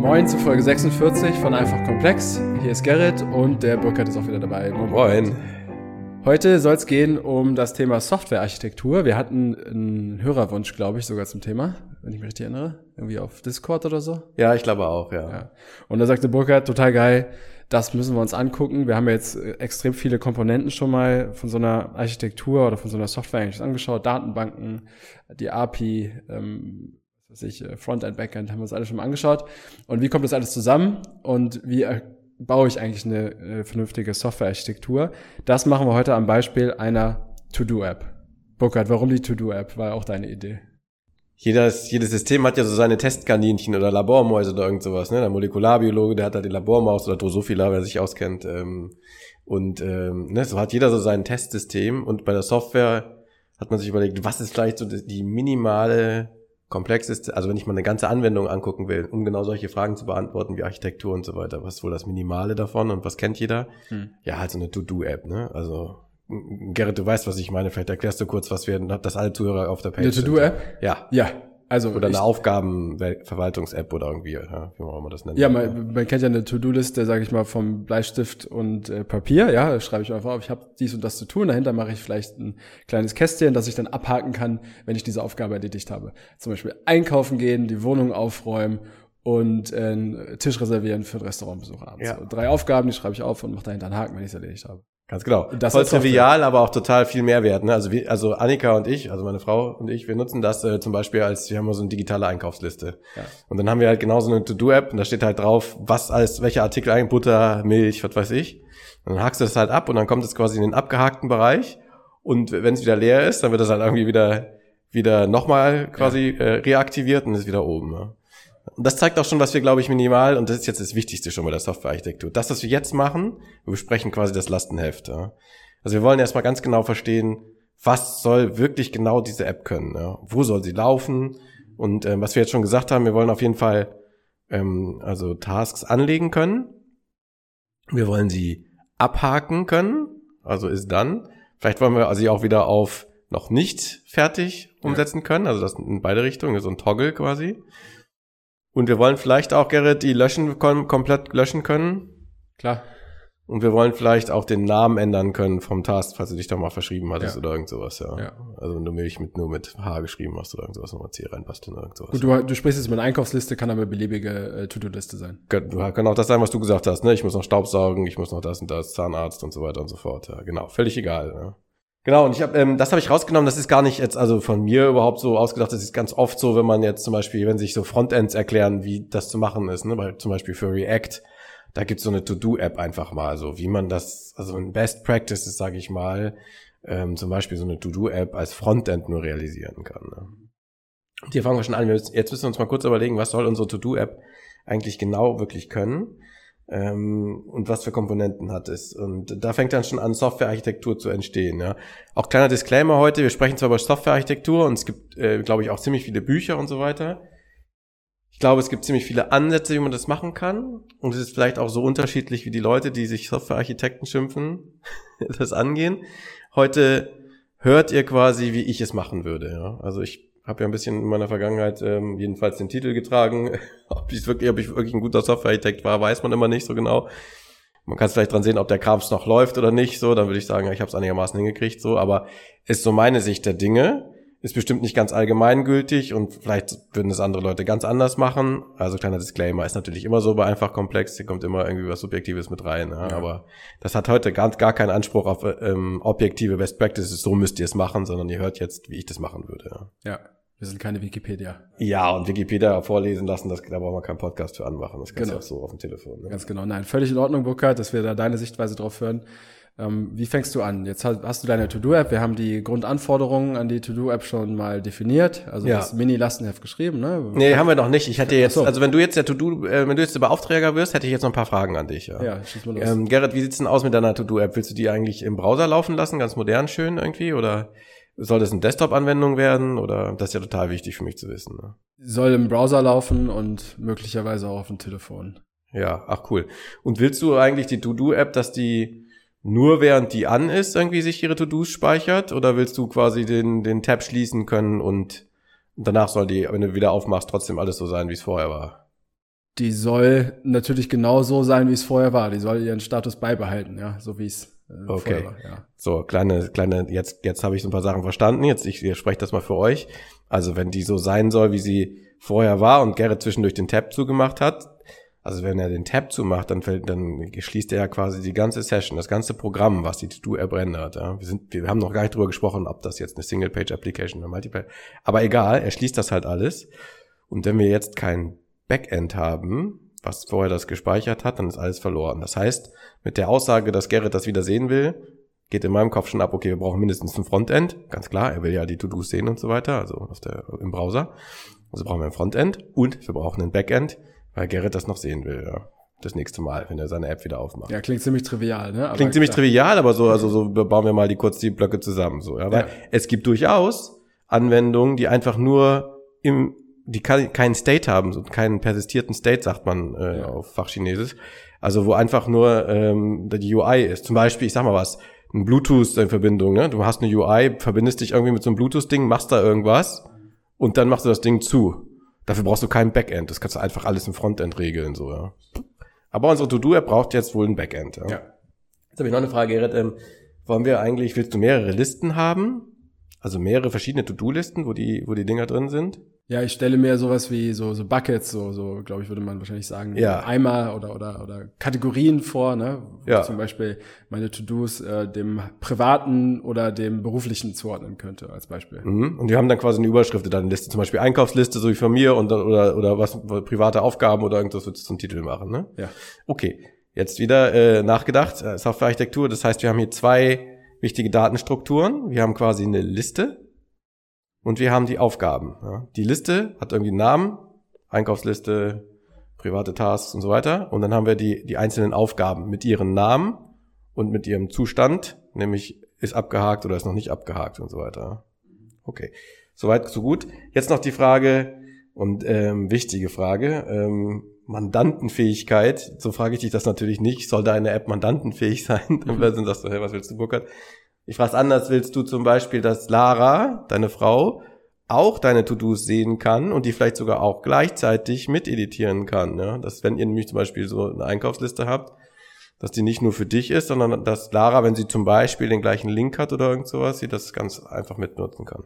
Moin zu Folge 46 von Einfach Komplex. Hier ist Gerrit und der Burkhard ist auch wieder dabei. Moin. Heute soll es gehen um das Thema Softwarearchitektur. Wir hatten einen Hörerwunsch, glaube ich, sogar zum Thema, wenn ich mich richtig erinnere. Irgendwie auf Discord oder so. Ja, ich glaube auch, ja. ja. Und da sagte Burkhard, total geil, das müssen wir uns angucken. Wir haben ja jetzt äh, extrem viele Komponenten schon mal von so einer Architektur oder von so einer Software eigentlich angeschaut. Datenbanken, die API, ähm, was ich, äh, Frontend, Backend, haben wir uns alle schon mal angeschaut. Und wie kommt das alles zusammen und wie äh, baue ich eigentlich eine äh, vernünftige Softwarearchitektur? Das machen wir heute am Beispiel einer To-Do-App. Burkhard, warum die To-Do-App? War auch deine Idee. Jedes, jedes System hat ja so seine Testkaninchen oder Labormäuse oder irgend sowas. Ne? Der Molekularbiologe, der hat halt die Labormaus oder Drosophila, wer sich auskennt. Ähm, und ähm, ne, so hat jeder so sein Testsystem. Und bei der Software hat man sich überlegt, was ist vielleicht so die minimale komplex ist, also wenn ich mal eine ganze Anwendung angucken will, um genau solche Fragen zu beantworten wie Architektur und so weiter, was ist wohl das Minimale davon und was kennt jeder? Hm. Ja, halt so eine To-Do-App, ne? Also Gerrit, du weißt, was ich meine. Vielleicht erklärst du kurz, was wir, dass alle Zuhörer auf der Page Eine To-Do-App? Ja. Ja, also oder eine Aufgabenverwaltungs-App oder irgendwie, ja, wie man das nennt. Ja, man, man kennt ja eine To-Do-Liste, sage ich mal, vom Bleistift und äh, Papier. Ja, da schreibe ich einfach auf, ich habe dies und das zu tun. Dahinter mache ich vielleicht ein kleines Kästchen, das ich dann abhaken kann, wenn ich diese Aufgabe erledigt habe. Zum Beispiel einkaufen gehen, die Wohnung aufräumen und äh, einen Tisch reservieren für den Restaurantbesuch abends. Ja. So, drei Aufgaben, die schreibe ich auf und mache dahinter einen Haken, wenn ich es erledigt habe. Ganz genau. Das Voll trivial, aber auch total viel Mehrwert. Ne? Also, wir, also Annika und ich, also meine Frau und ich, wir nutzen das äh, zum Beispiel als, wir haben so eine digitale Einkaufsliste. Ja. Und dann haben wir halt genauso eine To-Do-App und da steht halt drauf, was als, welche Artikel ein, Butter, Milch, was weiß ich. Und dann hackst du das halt ab und dann kommt es quasi in den abgehakten Bereich. Und wenn es wieder leer ist, dann wird das halt irgendwie wieder, wieder nochmal quasi ja. äh, reaktiviert und ist wieder oben. Ne? Und das zeigt auch schon, was wir, glaube ich, minimal, und das ist jetzt das Wichtigste schon bei der Softwarearchitektur. Das, was wir jetzt machen, wir besprechen quasi das Lastenheft. Ja. Also wir wollen erstmal ganz genau verstehen, was soll wirklich genau diese App können? Ja. Wo soll sie laufen? Und ähm, was wir jetzt schon gesagt haben, wir wollen auf jeden Fall ähm, also Tasks anlegen können. Wir wollen sie abhaken können, also ist dann. Vielleicht wollen wir sie auch wieder auf noch nicht fertig umsetzen können, also das in beide Richtungen, so ein Toggle quasi. Und wir wollen vielleicht auch, Gerrit, die löschen, kom komplett löschen können. Klar. Und wir wollen vielleicht auch den Namen ändern können vom Task, falls du dich da mal verschrieben hattest ja. oder irgend sowas, ja. ja. Also wenn du Milch mit, nur mit H geschrieben hast oder irgend sowas, nochmal C reinbasteln oder irgend sowas. Gut, du, du sprichst jetzt mit einer Einkaufsliste, kann aber beliebige äh, To-Do-Liste sein. Kann, kann auch das sein, was du gesagt hast, ne? Ich muss noch Staubsaugen, ich muss noch das und das, Zahnarzt und so weiter und so fort. Ja, genau, völlig egal. Ja. Genau, und ich habe, ähm, das habe ich rausgenommen, das ist gar nicht jetzt also von mir überhaupt so ausgedacht, das ist ganz oft so, wenn man jetzt zum Beispiel, wenn sich so Frontends erklären, wie das zu machen ist, ne, weil zum Beispiel für React, da gibt's so eine To-Do-App einfach mal, so wie man das, also ein Best Practices, sage ich mal, ähm, zum Beispiel so eine To-Do-App als Frontend nur realisieren kann. Ne. Und hier fangen wir schon an, jetzt müssen wir uns mal kurz überlegen, was soll unsere To-Do-App eigentlich genau wirklich können ähm, und was für Komponenten hat es. Und da fängt dann schon an, Softwarearchitektur zu entstehen. Ja. Auch kleiner Disclaimer heute, wir sprechen zwar über Softwarearchitektur und es gibt, äh, glaube ich, auch ziemlich viele Bücher und so weiter. Ich glaube, es gibt ziemlich viele Ansätze, wie man das machen kann. Und es ist vielleicht auch so unterschiedlich, wie die Leute, die sich Softwarearchitekten schimpfen, das angehen. Heute hört ihr quasi, wie ich es machen würde. Ja. Also ich habe ja ein bisschen in meiner Vergangenheit ähm, jedenfalls den Titel getragen. ob ich wirklich, ob ich wirklich ein guter Softwarearchitekt war, weiß man immer nicht so genau. Man kann es vielleicht dran sehen, ob der Krams noch läuft oder nicht. So, dann würde ich sagen, ich habe es einigermaßen hingekriegt. So, aber ist so meine Sicht der Dinge. Ist bestimmt nicht ganz allgemeingültig und vielleicht würden es andere Leute ganz anders machen. Also kleiner Disclaimer, ist natürlich immer so bei einfach komplex, hier kommt immer irgendwie was Subjektives mit rein. Ja? Ja. Aber das hat heute gar, gar keinen Anspruch auf ähm, objektive Best Practices, so müsst ihr es machen, sondern ihr hört jetzt, wie ich das machen würde. Ja. ja. Wir sind keine Wikipedia. Ja, und Wikipedia vorlesen lassen, das, da brauchen wir keinen Podcast für anmachen. Das kannst genau. du auch so auf dem Telefon. Ne? Ganz genau. Nein, völlig in Ordnung, Burkhard, dass wir da deine Sichtweise drauf hören. Ähm, wie fängst du an? Jetzt hast, hast du deine To-Do-App. Wir haben die Grundanforderungen an die To-Do-App schon mal definiert. Also ja. das Mini-Lastenheft geschrieben, ne? Nee, haben wir noch nicht. Ich hätte jetzt, so. also wenn du jetzt der To-Do, äh, wenn du jetzt der Beauftrager wirst, hätte ich jetzt noch ein paar Fragen an dich. Ja, ja schieß mal los. Ähm, Gerrit, wie sieht's denn aus mit deiner To-Do-App? Willst du die eigentlich im Browser laufen lassen? Ganz modern schön irgendwie? Oder? Soll das eine Desktop-Anwendung werden oder das ist ja total wichtig für mich zu wissen. Ne? Soll im Browser laufen und möglicherweise auch auf dem Telefon. Ja, ach cool. Und willst du eigentlich die To-Do-App, dass die nur während die an ist, irgendwie sich ihre To-Dos speichert? Oder willst du quasi den, den Tab schließen können und danach soll die, wenn du wieder aufmachst, trotzdem alles so sein, wie es vorher war? Die soll natürlich genau so sein, wie es vorher war. Die soll ihren Status beibehalten, ja, so wie es Okay. vorher war. Ja. So, kleine, kleine, jetzt, jetzt habe ich so ein paar Sachen verstanden. Jetzt, ich, ich spreche das mal für euch. Also, wenn die so sein soll, wie sie vorher war und Gerrit zwischendurch den Tab zugemacht hat, also wenn er den Tab zumacht, dann fällt, dann schließt er ja quasi die ganze Session, das ganze Programm, was die To-Do-App rendert. Ja. Wir sind, wir haben noch gar nicht drüber gesprochen, ob das jetzt eine Single-Page-Application oder Multiple. Aber egal, er schließt das halt alles. Und wenn wir jetzt kein Backend haben, was vorher das gespeichert hat, dann ist alles verloren. Das heißt, mit der Aussage, dass Gerrit das wieder sehen will, geht in meinem Kopf schon ab, okay, wir brauchen mindestens ein Frontend. Ganz klar, er will ja die To-Dos sehen und so weiter, also auf der, im Browser. Also brauchen wir ein Frontend und wir brauchen ein Backend, weil Gerrit das noch sehen will, ja. Das nächste Mal, wenn er seine App wieder aufmacht. ja, klingt ziemlich trivial, ne? Aber Klingt ziemlich klar. trivial, aber so, also so bauen wir mal die kurz die Blöcke zusammen, so, ja. Weil Ja. es gibt durchaus Anwendungen, die einfach nur im, die kann, keinen State haben, so keinen persistierten State, sagt man äh, Ja. auf Fachchinesisch. Also wo einfach nur ähm, die UI ist. Zum Beispiel, ich sag mal was, ein Bluetooth-Verbindung, ne? Du hast eine UI, verbindest dich irgendwie mit so einem Bluetooth-Ding, machst da irgendwas und dann machst du das Ding zu. Dafür brauchst du kein Backend. Das kannst du einfach alles im Frontend regeln, so, ja. Aber unsere To-Do-App braucht jetzt wohl ein Backend. Ja. Ja. Jetzt habe ich noch eine Frage, Gerrit. Ähm, wollen wir eigentlich, willst du mehrere Listen haben? Also mehrere verschiedene To-Do-Listen, wo die, wo die Dinger drin sind? Ja, ich stelle mir sowas wie so, so Buckets, so, so, glaube ich, würde man wahrscheinlich sagen, Ja. Eimer oder, oder, oder Kategorien vor, ne? Wo Ja. ich zum Beispiel meine To-Dos äh, dem privaten oder dem beruflichen zuordnen könnte, als Beispiel. Mhm. Und die haben dann quasi eine Überschrift, dann eine Liste, zum Beispiel Einkaufsliste, so wie von mir, und dann, oder, oder was, private Aufgaben oder irgendwas würdest du zum Titel machen, ne? Ja. Okay. Jetzt wieder äh, nachgedacht, äh, Softwarearchitektur. Das heißt, wir haben hier zwei wichtige Datenstrukturen. Wir haben quasi eine Liste und wir haben die Aufgaben. Ja. Die Liste hat irgendwie einen Namen, Einkaufsliste, private Tasks und so weiter. Und dann haben wir die, die einzelnen Aufgaben mit ihren Namen und mit ihrem Zustand, nämlich ist abgehakt oder ist noch nicht abgehakt und so weiter. Okay, soweit, so gut. Jetzt noch die Frage und ähm, wichtige Frage, ähm, Mandantenfähigkeit. So frage ich dich das natürlich nicht. Soll deine App mandantenfähig sein? Dann sagst du, hey, was willst du, Burkhard? Ich frage anders, willst du zum Beispiel, dass Lara, deine Frau, auch deine To-Dos sehen kann und die vielleicht sogar auch gleichzeitig miteditieren kann. Ja? Dass wenn ihr nämlich zum Beispiel so eine Einkaufsliste habt, dass die nicht nur für dich ist, sondern dass Lara, wenn sie zum Beispiel den gleichen Link hat oder irgend sowas, sie das ganz einfach mitnutzen kann.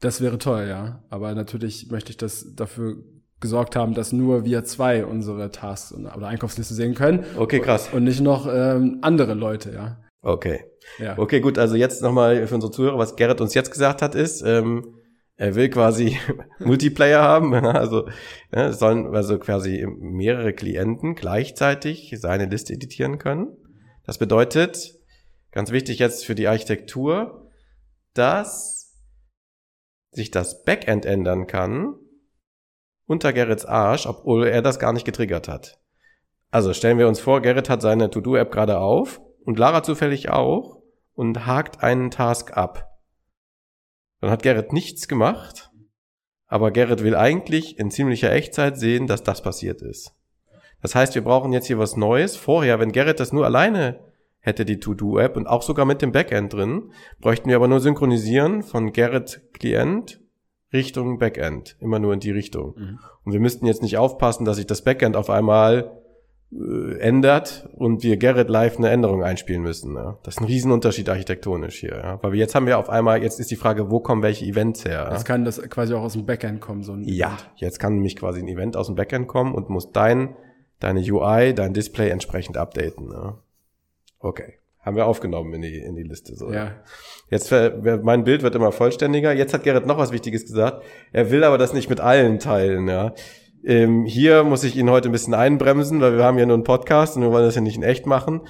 Das wäre toll, ja. Aber natürlich möchte ich das dafür gesorgt haben, dass nur wir zwei unsere Tasks oder Einkaufsliste sehen können. Okay, krass. Und nicht noch ähm, andere Leute, ja. Okay. Ja. Okay, gut, also jetzt nochmal für unsere Zuhörer, was Gerrit uns jetzt gesagt hat, ist, ähm, er will quasi Multiplayer haben, also ja, es sollen also quasi mehrere Klienten gleichzeitig seine Liste editieren können. Das bedeutet, ganz wichtig jetzt für die Architektur, dass sich das Backend ändern kann unter Gerrits Arsch, obwohl er das gar nicht getriggert hat. Also stellen wir uns vor, Gerrit hat seine To-Do-App gerade auf und Lara zufällig auch und hakt einen Task ab. Dann hat Gerrit nichts gemacht, aber Gerrit will eigentlich in ziemlicher Echtzeit sehen, dass das passiert ist. Das heißt, wir brauchen jetzt hier was Neues. Vorher, wenn Gerrit das nur alleine hätte, die To-Do-App und auch sogar mit dem Backend drin, bräuchten wir aber nur synchronisieren von Gerrit Klient Richtung Backend. Immer nur in die Richtung. Mhm. Und wir müssten jetzt nicht aufpassen, dass sich das Backend auf einmal äh, ändert und wir Gerrit live eine Änderung einspielen müssen. Ja. Das ist ein Riesenunterschied architektonisch hier. Ja. Weil wir jetzt haben wir auf einmal, jetzt ist die Frage, wo kommen welche Events her? Jetzt kann das quasi auch aus dem Backend kommen, so ein Ja, Event. jetzt kann nämlich quasi ein Event aus dem Backend kommen und muss dein, deine UI, dein Display entsprechend updaten. Ja. Okay. Haben wir aufgenommen in die, in die Liste. So. Ja. Jetzt, ver- wer- mein Bild wird immer vollständiger. Jetzt hat Gerrit noch was Wichtiges gesagt. Er will aber das nicht mit allen teilen, ja. Ähm, hier muss ich ihn heute ein bisschen einbremsen, weil wir haben ja nur einen Podcast und wir wollen das ja nicht in echt machen.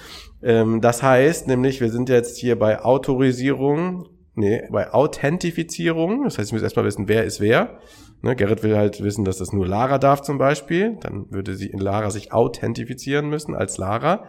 Ähm, das heißt nämlich, wir sind jetzt hier bei Autorisierung, nee, bei Authentifizierung. Das heißt, ich muss erstmal wissen, wer ist wer. Ne, Gerrit will halt wissen, dass das nur Lara darf zum Beispiel. Dann würde sie in Lara sich authentifizieren müssen als Lara.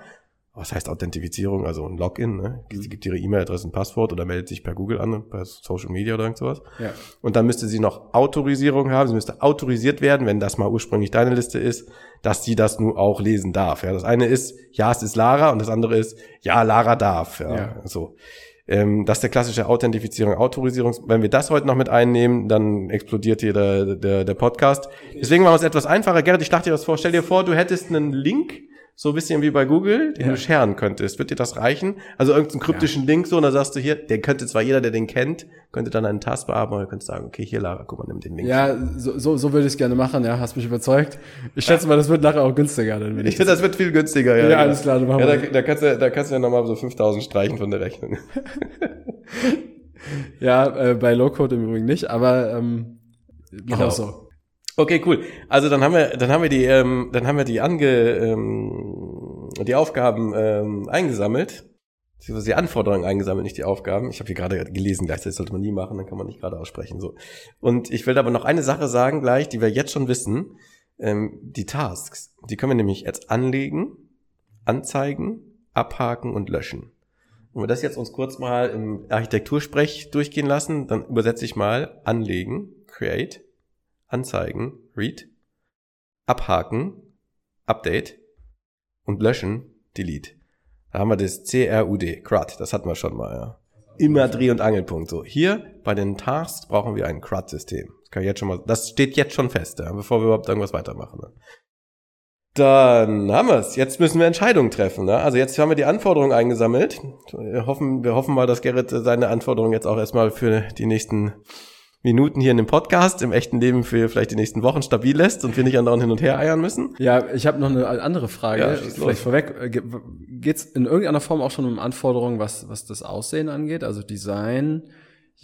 Was heißt Authentifizierung? Also ein Login, ne? Sie gibt ihre E-Mail-Adresse und Passwort oder meldet sich per Google an, per Social Media oder irgend sowas. Ja. Und dann müsste sie noch Autorisierung haben. Sie müsste autorisiert werden, wenn das mal ursprünglich deine Liste ist, dass sie das nun auch lesen darf. Ja, das eine ist, ja, es ist Lara und das andere ist, ja, Lara darf. Ja, Ja. so. Ähm, das ist der klassische Authentifizierung, Autorisierung. Wenn wir das heute noch mit einnehmen, dann explodiert hier der, der, der Podcast. Deswegen machen wir es etwas einfacher. Gerrit, ich dachte dir was vor. Stell dir vor, du hättest einen Link so ein bisschen wie bei Google, den ja. du scheren könntest. Wird dir das reichen? Also irgendeinen kryptischen ja. Link so, und da sagst du hier, der könnte zwar jeder, der den kennt, könnte dann einen Task bearbeiten, oder könntest sagen, okay, hier Lara, guck mal, nimm den Link. Ja, so, so, so würde ich es gerne machen, ja, hast mich überzeugt. Ich schätze mal, das wird nachher auch günstiger. Dann, wenn ich ich finde, das wird viel günstiger, ja. Ja, genau. alles klar, du machst ja, da, da, kannst du, da kannst du ja nochmal so 5000 streichen von der Rechnung. ja, äh, bei Low-Code im Übrigen nicht, aber ähm, mach genau. auch so. Okay, cool. Also dann haben wir, dann haben wir die, ähm, dann haben wir die ange, ähm, die Aufgaben ähm, eingesammelt, die Anforderungen eingesammelt, nicht die Aufgaben. Ich habe hier gerade gelesen, gleichzeitig sollte man nie machen, dann kann man nicht gerade aussprechen. So. Und ich will aber noch eine Sache sagen gleich, die wir jetzt schon wissen. Ähm, die Tasks, die können wir nämlich jetzt anlegen, anzeigen, abhaken und löschen. Wenn wir das jetzt uns kurz mal im Architektursprech durchgehen lassen, dann übersetze ich mal anlegen, create, Anzeigen, Read, Abhaken, Update und Löschen, Delete. Da haben wir das CRUD, CRUD, das hatten wir schon mal, ja. Immer Dreh- und Angelpunkt. So, hier bei den Tasks brauchen wir ein CRUD-System. Das kann ich jetzt schon mal, das steht jetzt schon fest, ja, bevor wir überhaupt irgendwas weitermachen. Ne? Dann haben wir es. Jetzt müssen wir Entscheidungen treffen. Ne? Also jetzt haben wir die Anforderungen eingesammelt. Wir hoffen, wir hoffen mal, dass Gerrit seine Anforderungen jetzt auch erstmal für die nächsten Minuten hier in dem Podcast im echten Leben für vielleicht die nächsten Wochen stabil lässt und wir nicht andauernd hin und her eiern müssen. Ja, ich habe noch eine andere Frage. Ja, vielleicht los. vorweg, äh, geht's in irgendeiner Form auch schon um Anforderungen, was, was das Aussehen angeht? Also Design,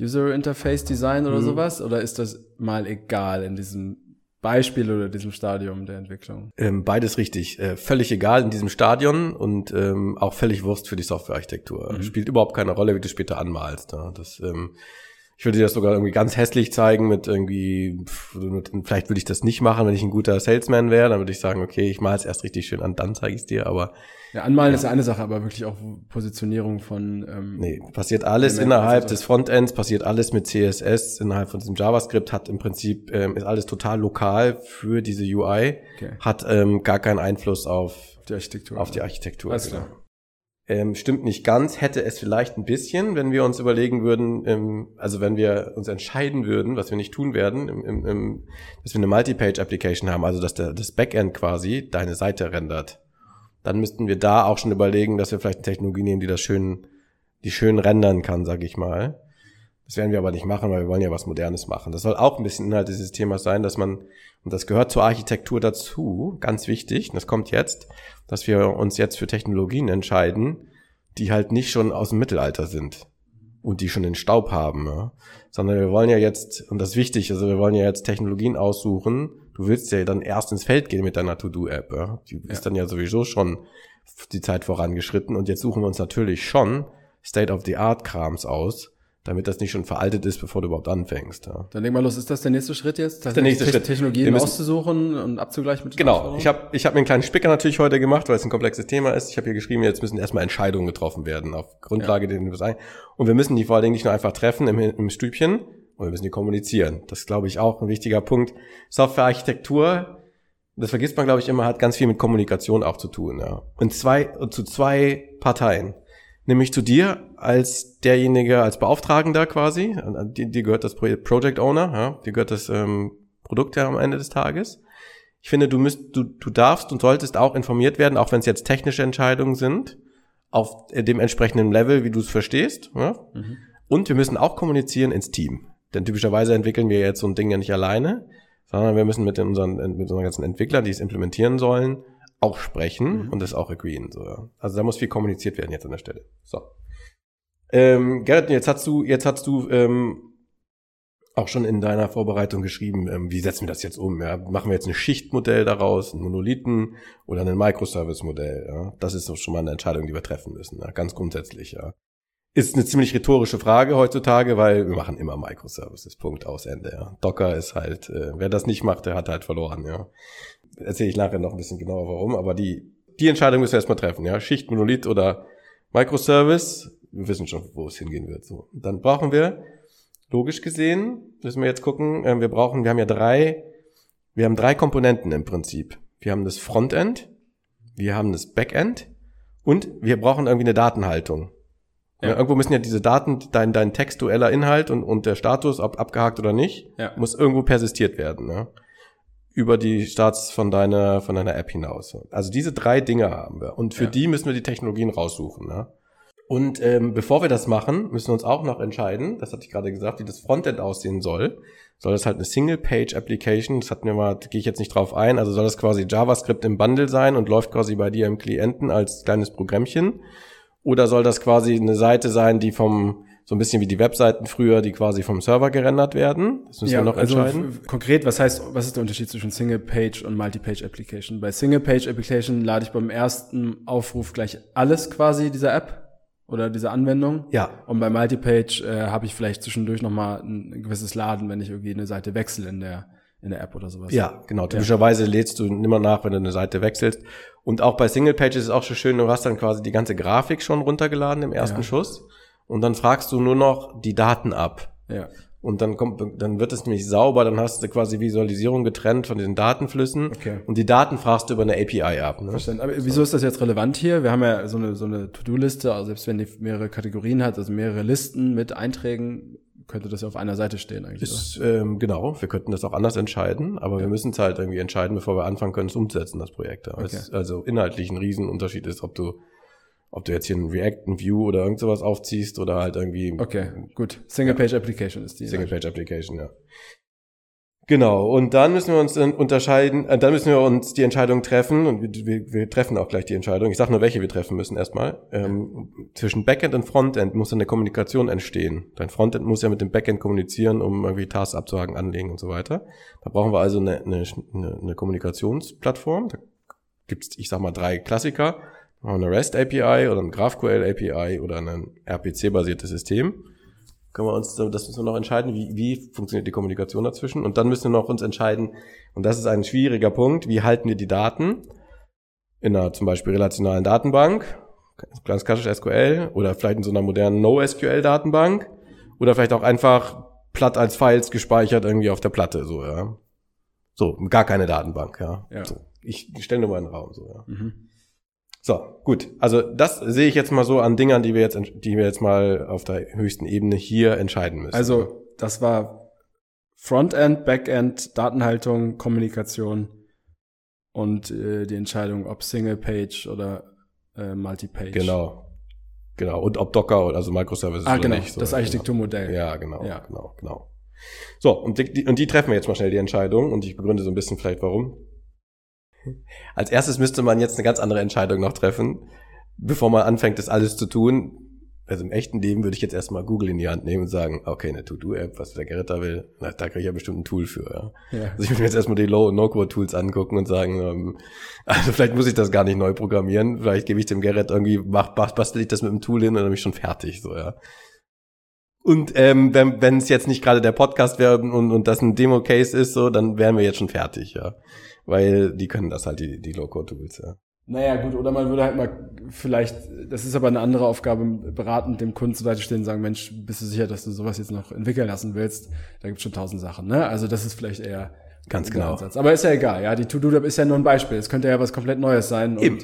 User Interface Design oder mhm. sowas? Oder ist das mal egal in diesem Beispiel oder diesem Stadium der Entwicklung? Ähm, beides richtig. Äh, völlig egal in diesem Stadion und ähm, auch völlig Wurst für die Softwarearchitektur. Mhm. Spielt überhaupt keine Rolle, wie du später anmalst. Ja. Das ähm, ich würde dir das sogar irgendwie ganz hässlich zeigen mit irgendwie, vielleicht würde ich das nicht machen, wenn ich ein guter Salesman wäre, dann würde ich sagen, okay, ich male es erst richtig schön an, dann zeige ich es dir, aber. Ja, anmalen ja. ist eine Sache, aber wirklich auch Positionierung von. Ähm, nee, passiert alles innerhalb des Frontends, passiert alles mit CSS, innerhalb von diesem JavaScript, hat im Prinzip, ähm, ist alles total lokal für diese UI, okay. hat ähm, gar keinen Einfluss auf die Architektur. Auf die Architektur. Alles genau. Ähm, stimmt nicht ganz, hätte es vielleicht ein bisschen, wenn wir uns überlegen würden, ähm, also wenn wir uns entscheiden würden, was wir nicht tun werden, im, im, im, dass wir eine Multi-Page-Application haben, also dass der, das Backend quasi deine Seite rendert, dann müssten wir da auch schon überlegen, dass wir vielleicht eine Technologie nehmen, die das schön, die schön rendern kann, sag ich mal. Das werden wir aber nicht machen, weil wir wollen ja was Modernes machen. Das soll auch ein bisschen Inhalt dieses Themas sein, dass man, und das gehört zur Architektur dazu, ganz wichtig, und das kommt jetzt, dass wir uns jetzt für Technologien entscheiden, die halt nicht schon aus dem Mittelalter sind und die schon den Staub haben, ja? sondern wir wollen ja jetzt, und das ist wichtig, also wir wollen ja jetzt Technologien aussuchen, du willst ja dann erst ins Feld gehen mit deiner To-Do-App, ja? die ja. ist dann ja sowieso schon die Zeit vorangeschritten und jetzt suchen wir uns natürlich schon State-of-the-Art-Krams aus, damit das nicht schon veraltet ist, bevor du überhaupt anfängst. Ja. Dann leg mal los, ist das der nächste Schritt jetzt? Das ist der nächste Te Schritt. Technologien auszusuchen und abzugleichen mit Genau, ich habe ich hab mir einen kleinen Spicker natürlich heute gemacht, weil es ein komplexes Thema ist. Ich habe hier geschrieben, jetzt müssen erstmal Entscheidungen getroffen werden auf Grundlage ja. der ein. Und wir müssen die vor allen Dingen nicht nur einfach treffen im, im Stübchen, und wir müssen die kommunizieren. Das ist, glaube ich, auch ein wichtiger Punkt. Softwarearchitektur, das vergisst man, glaube ich, immer, hat ganz viel mit Kommunikation auch zu tun. Ja. Und zwei, zu zwei Parteien nämlich zu dir als derjenige, als Beauftragender quasi, dir, dir gehört das Project Owner, ja, dir gehört das ähm, Produkt ja am Ende des Tages. Ich finde, du müsst, du, du darfst und solltest auch informiert werden, auch wenn es jetzt technische Entscheidungen sind, auf dem entsprechenden Level, wie du es verstehst. Ja? Mhm. Und wir müssen auch kommunizieren ins Team. Denn typischerweise entwickeln wir jetzt so ein Ding ja nicht alleine, sondern wir müssen mit unseren, mit unseren ganzen Entwicklern, die es implementieren sollen, auch sprechen mhm. und das auch agreeen. So. Also da muss viel kommuniziert werden jetzt an der Stelle. So. Ähm, Gerrit, jetzt hast du, jetzt hast du ähm, auch schon in deiner Vorbereitung geschrieben, ähm, wie setzen wir das jetzt um? Ja? Machen wir jetzt ein Schichtmodell daraus, ein Monolithen oder ein Microservice-Modell? Ja? Das ist schon mal eine Entscheidung, die wir treffen müssen, ja? ganz grundsätzlich. Ja. Ist eine ziemlich rhetorische Frage heutzutage, weil wir machen immer Microservices, Punkt, aus, Ende. Ja. Docker ist halt, äh, wer das nicht macht, der hat halt verloren. Ja erzähle ich nachher noch ein bisschen genauer warum, aber die, die Entscheidung müssen wir erstmal treffen, ja. Schicht, Monolith oder Microservice. Wir wissen schon, wo es hingehen wird. So. Dann brauchen wir, logisch gesehen, müssen wir jetzt gucken, äh, wir brauchen, wir haben ja drei, wir haben drei Komponenten im Prinzip. Wir haben das Frontend, wir haben das Backend und wir brauchen irgendwie eine Datenhaltung. Ja. Irgendwo müssen ja diese Daten, dein, dein textueller Inhalt und, und der Status, ob abgehakt oder nicht, Ja. muss irgendwo persistiert werden, ne? Über die Starts von deiner, von deiner App hinaus. Also diese drei Dinge haben wir. Und für Ja. die müssen wir die Technologien raussuchen, ne? Und ähm, bevor wir das machen, müssen wir uns auch noch entscheiden, das hatte ich gerade gesagt, wie das Frontend aussehen soll. Soll das halt eine Single-Page-Application, das hatten wir mal, da gehe ich jetzt nicht drauf ein, also soll das quasi JavaScript im Bundle sein und läuft quasi bei dir im Klienten als kleines Programmchen? Oder soll das quasi eine Seite sein, die vom, so ein bisschen wie die Webseiten früher, die quasi vom Server gerendert werden? Das müssen wir noch also entscheiden. konkret, was heißt, was ist der Unterschied zwischen Single Page und Multi-Page Application? Bei Single Page Application lade ich beim ersten Aufruf gleich alles quasi dieser App oder dieser Anwendung. Ja, Und bei Multi-Page äh, habe ich vielleicht zwischendurch nochmal ein, ein gewisses Laden, wenn ich irgendwie eine Seite wechsle in der, in der App oder sowas. Ja, genau. Typischerweise lädst du immer nach, wenn du eine Seite wechselst. Und auch bei Single Pages ist es auch schon schön, du hast dann quasi die ganze Grafik schon runtergeladen im ersten Ja. Schuss. Und dann fragst du nur noch die Daten ab. Ja. Und dann kommt, dann wird es nämlich sauber, dann hast du quasi Visualisierung getrennt von diesen Datenflüssen. Okay. Und die Daten fragst du über eine API ab. Ne? Verstanden. Aber wieso ist das jetzt relevant hier? Wir haben ja so eine, so eine To-Do-Liste, also selbst wenn die mehrere Kategorien hat, also mehrere Listen mit Einträgen, könnte das ja auf einer Seite stehen eigentlich. Ist, ähm, genau, wir könnten das auch anders entscheiden, aber wir müssen es halt irgendwie entscheiden, bevor wir anfangen können, es umzusetzen, das Projekt. Ja. Weil es also inhaltlich ein Riesenunterschied ist, ob du, ob du jetzt hier ein React, ein View oder irgend sowas aufziehst oder halt irgendwie Okay, gut. Single-Page-Application ist die. Single-Page-Application, ja. Genau, und dann müssen wir uns dann unterscheiden, äh, dann müssen wir uns die Entscheidung treffen und wir, wir, wir treffen auch gleich die Entscheidung. Ich sage nur, welche wir treffen müssen erstmal. Ähm, zwischen Backend und Frontend muss eine Kommunikation entstehen. Dein Frontend muss ja mit dem Backend kommunizieren, um irgendwie Tasks abzuhaken, anlegen und so weiter. Da brauchen wir also eine, eine, eine eine Kommunikationsplattform. Da gibt's, ich sag mal, drei Klassiker. Eine REST API oder ein GraphQL API oder ein RPC-basiertes System können wir uns, das müssen wir noch entscheiden, wie, wie funktioniert die Kommunikation dazwischen. Und dann müssen wir noch uns entscheiden, und das ist ein schwieriger Punkt, wie halten wir die Daten in einer zum Beispiel relationalen Datenbank, ganz klassisch SQL, oder vielleicht in so einer modernen NoSQL-Datenbank, oder vielleicht auch einfach platt als Files gespeichert irgendwie auf der Platte, so, ja. So, gar keine Datenbank, ja. Ja. So, ich stelle nur mal in den Raum, so, ja. Mhm. So, gut. Also das sehe ich jetzt mal so an Dingern, die wir jetzt, die wir jetzt mal auf der höchsten Ebene hier entscheiden müssen. Also, das war Frontend, Backend, Datenhaltung, Kommunikation und äh, die Entscheidung, ob Single-Page oder äh, Multi-Page. genau, genau. Und ob Docker oder also Microservices Ah, genau, nicht. So, das Architekturmodell. Genau. Ja, genau, Ja. genau, genau. So und die, die, und die treffen wir jetzt mal schnell die Entscheidung und ich begründe so ein bisschen vielleicht warum. Als erstes müsste man jetzt eine ganz andere Entscheidung noch treffen, bevor man anfängt, das alles zu tun. Also im echten Leben würde ich jetzt erstmal Google in die Hand nehmen und sagen, okay, eine To-Do-App, was der Gerrit da will, na, da kriege ich ja bestimmt ein Tool für. Ja. Ja. Also ich würde mir jetzt erstmal die Low- und No-Code-Tools angucken und sagen, ähm, also vielleicht muss ich das gar nicht neu programmieren, vielleicht gebe ich dem Gerrit irgendwie, mach, bas- bastel ich das mit dem Tool hin und dann bin ich schon fertig, so, ja. Und ähm, wenn wenn es jetzt nicht gerade der Podcast wäre und, und das ein Demo-Case ist, so, dann wären wir jetzt schon fertig, ja. Weil die können das halt, die, die Low-Code-Tools, ja. Naja, gut, oder man würde halt mal vielleicht, das ist aber eine andere Aufgabe, beratend dem Kunden zur Seite stehen und sagen, Mensch, bist du sicher, dass du sowas jetzt noch entwickeln lassen willst? Da gibt's schon tausend Sachen, ne? Also das ist vielleicht eher Ganz genau. Ansatz. Aber ist ja egal, ja, die To-Do-App ist ja nur ein Beispiel. Es könnte ja was komplett Neues sein. Eben.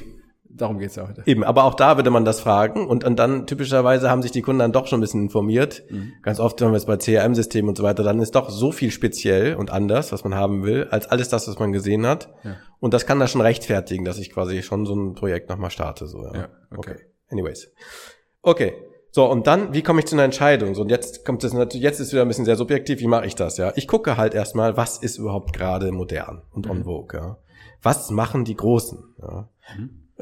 Darum geht's ja heute. Eben, aber auch da würde man das fragen und, und dann typischerweise haben sich die Kunden dann doch schon ein bisschen informiert. Mhm. Ganz oft, wenn wir es bei CRM-Systemen und so weiter, dann ist doch so viel speziell und anders, was man haben will, als alles das, was man gesehen hat. Ja. Und das kann da schon rechtfertigen, dass ich quasi schon so ein Projekt nochmal starte. So, ja. Ja, okay. Anyways. Okay. So, und dann, wie komme ich zu einer Entscheidung? So, und jetzt kommt es natürlich, jetzt ist wieder ein bisschen sehr subjektiv, wie mache ich das, ja? Ich gucke halt erstmal, was ist überhaupt gerade modern und on vogue, ja? Was machen die Großen, ja?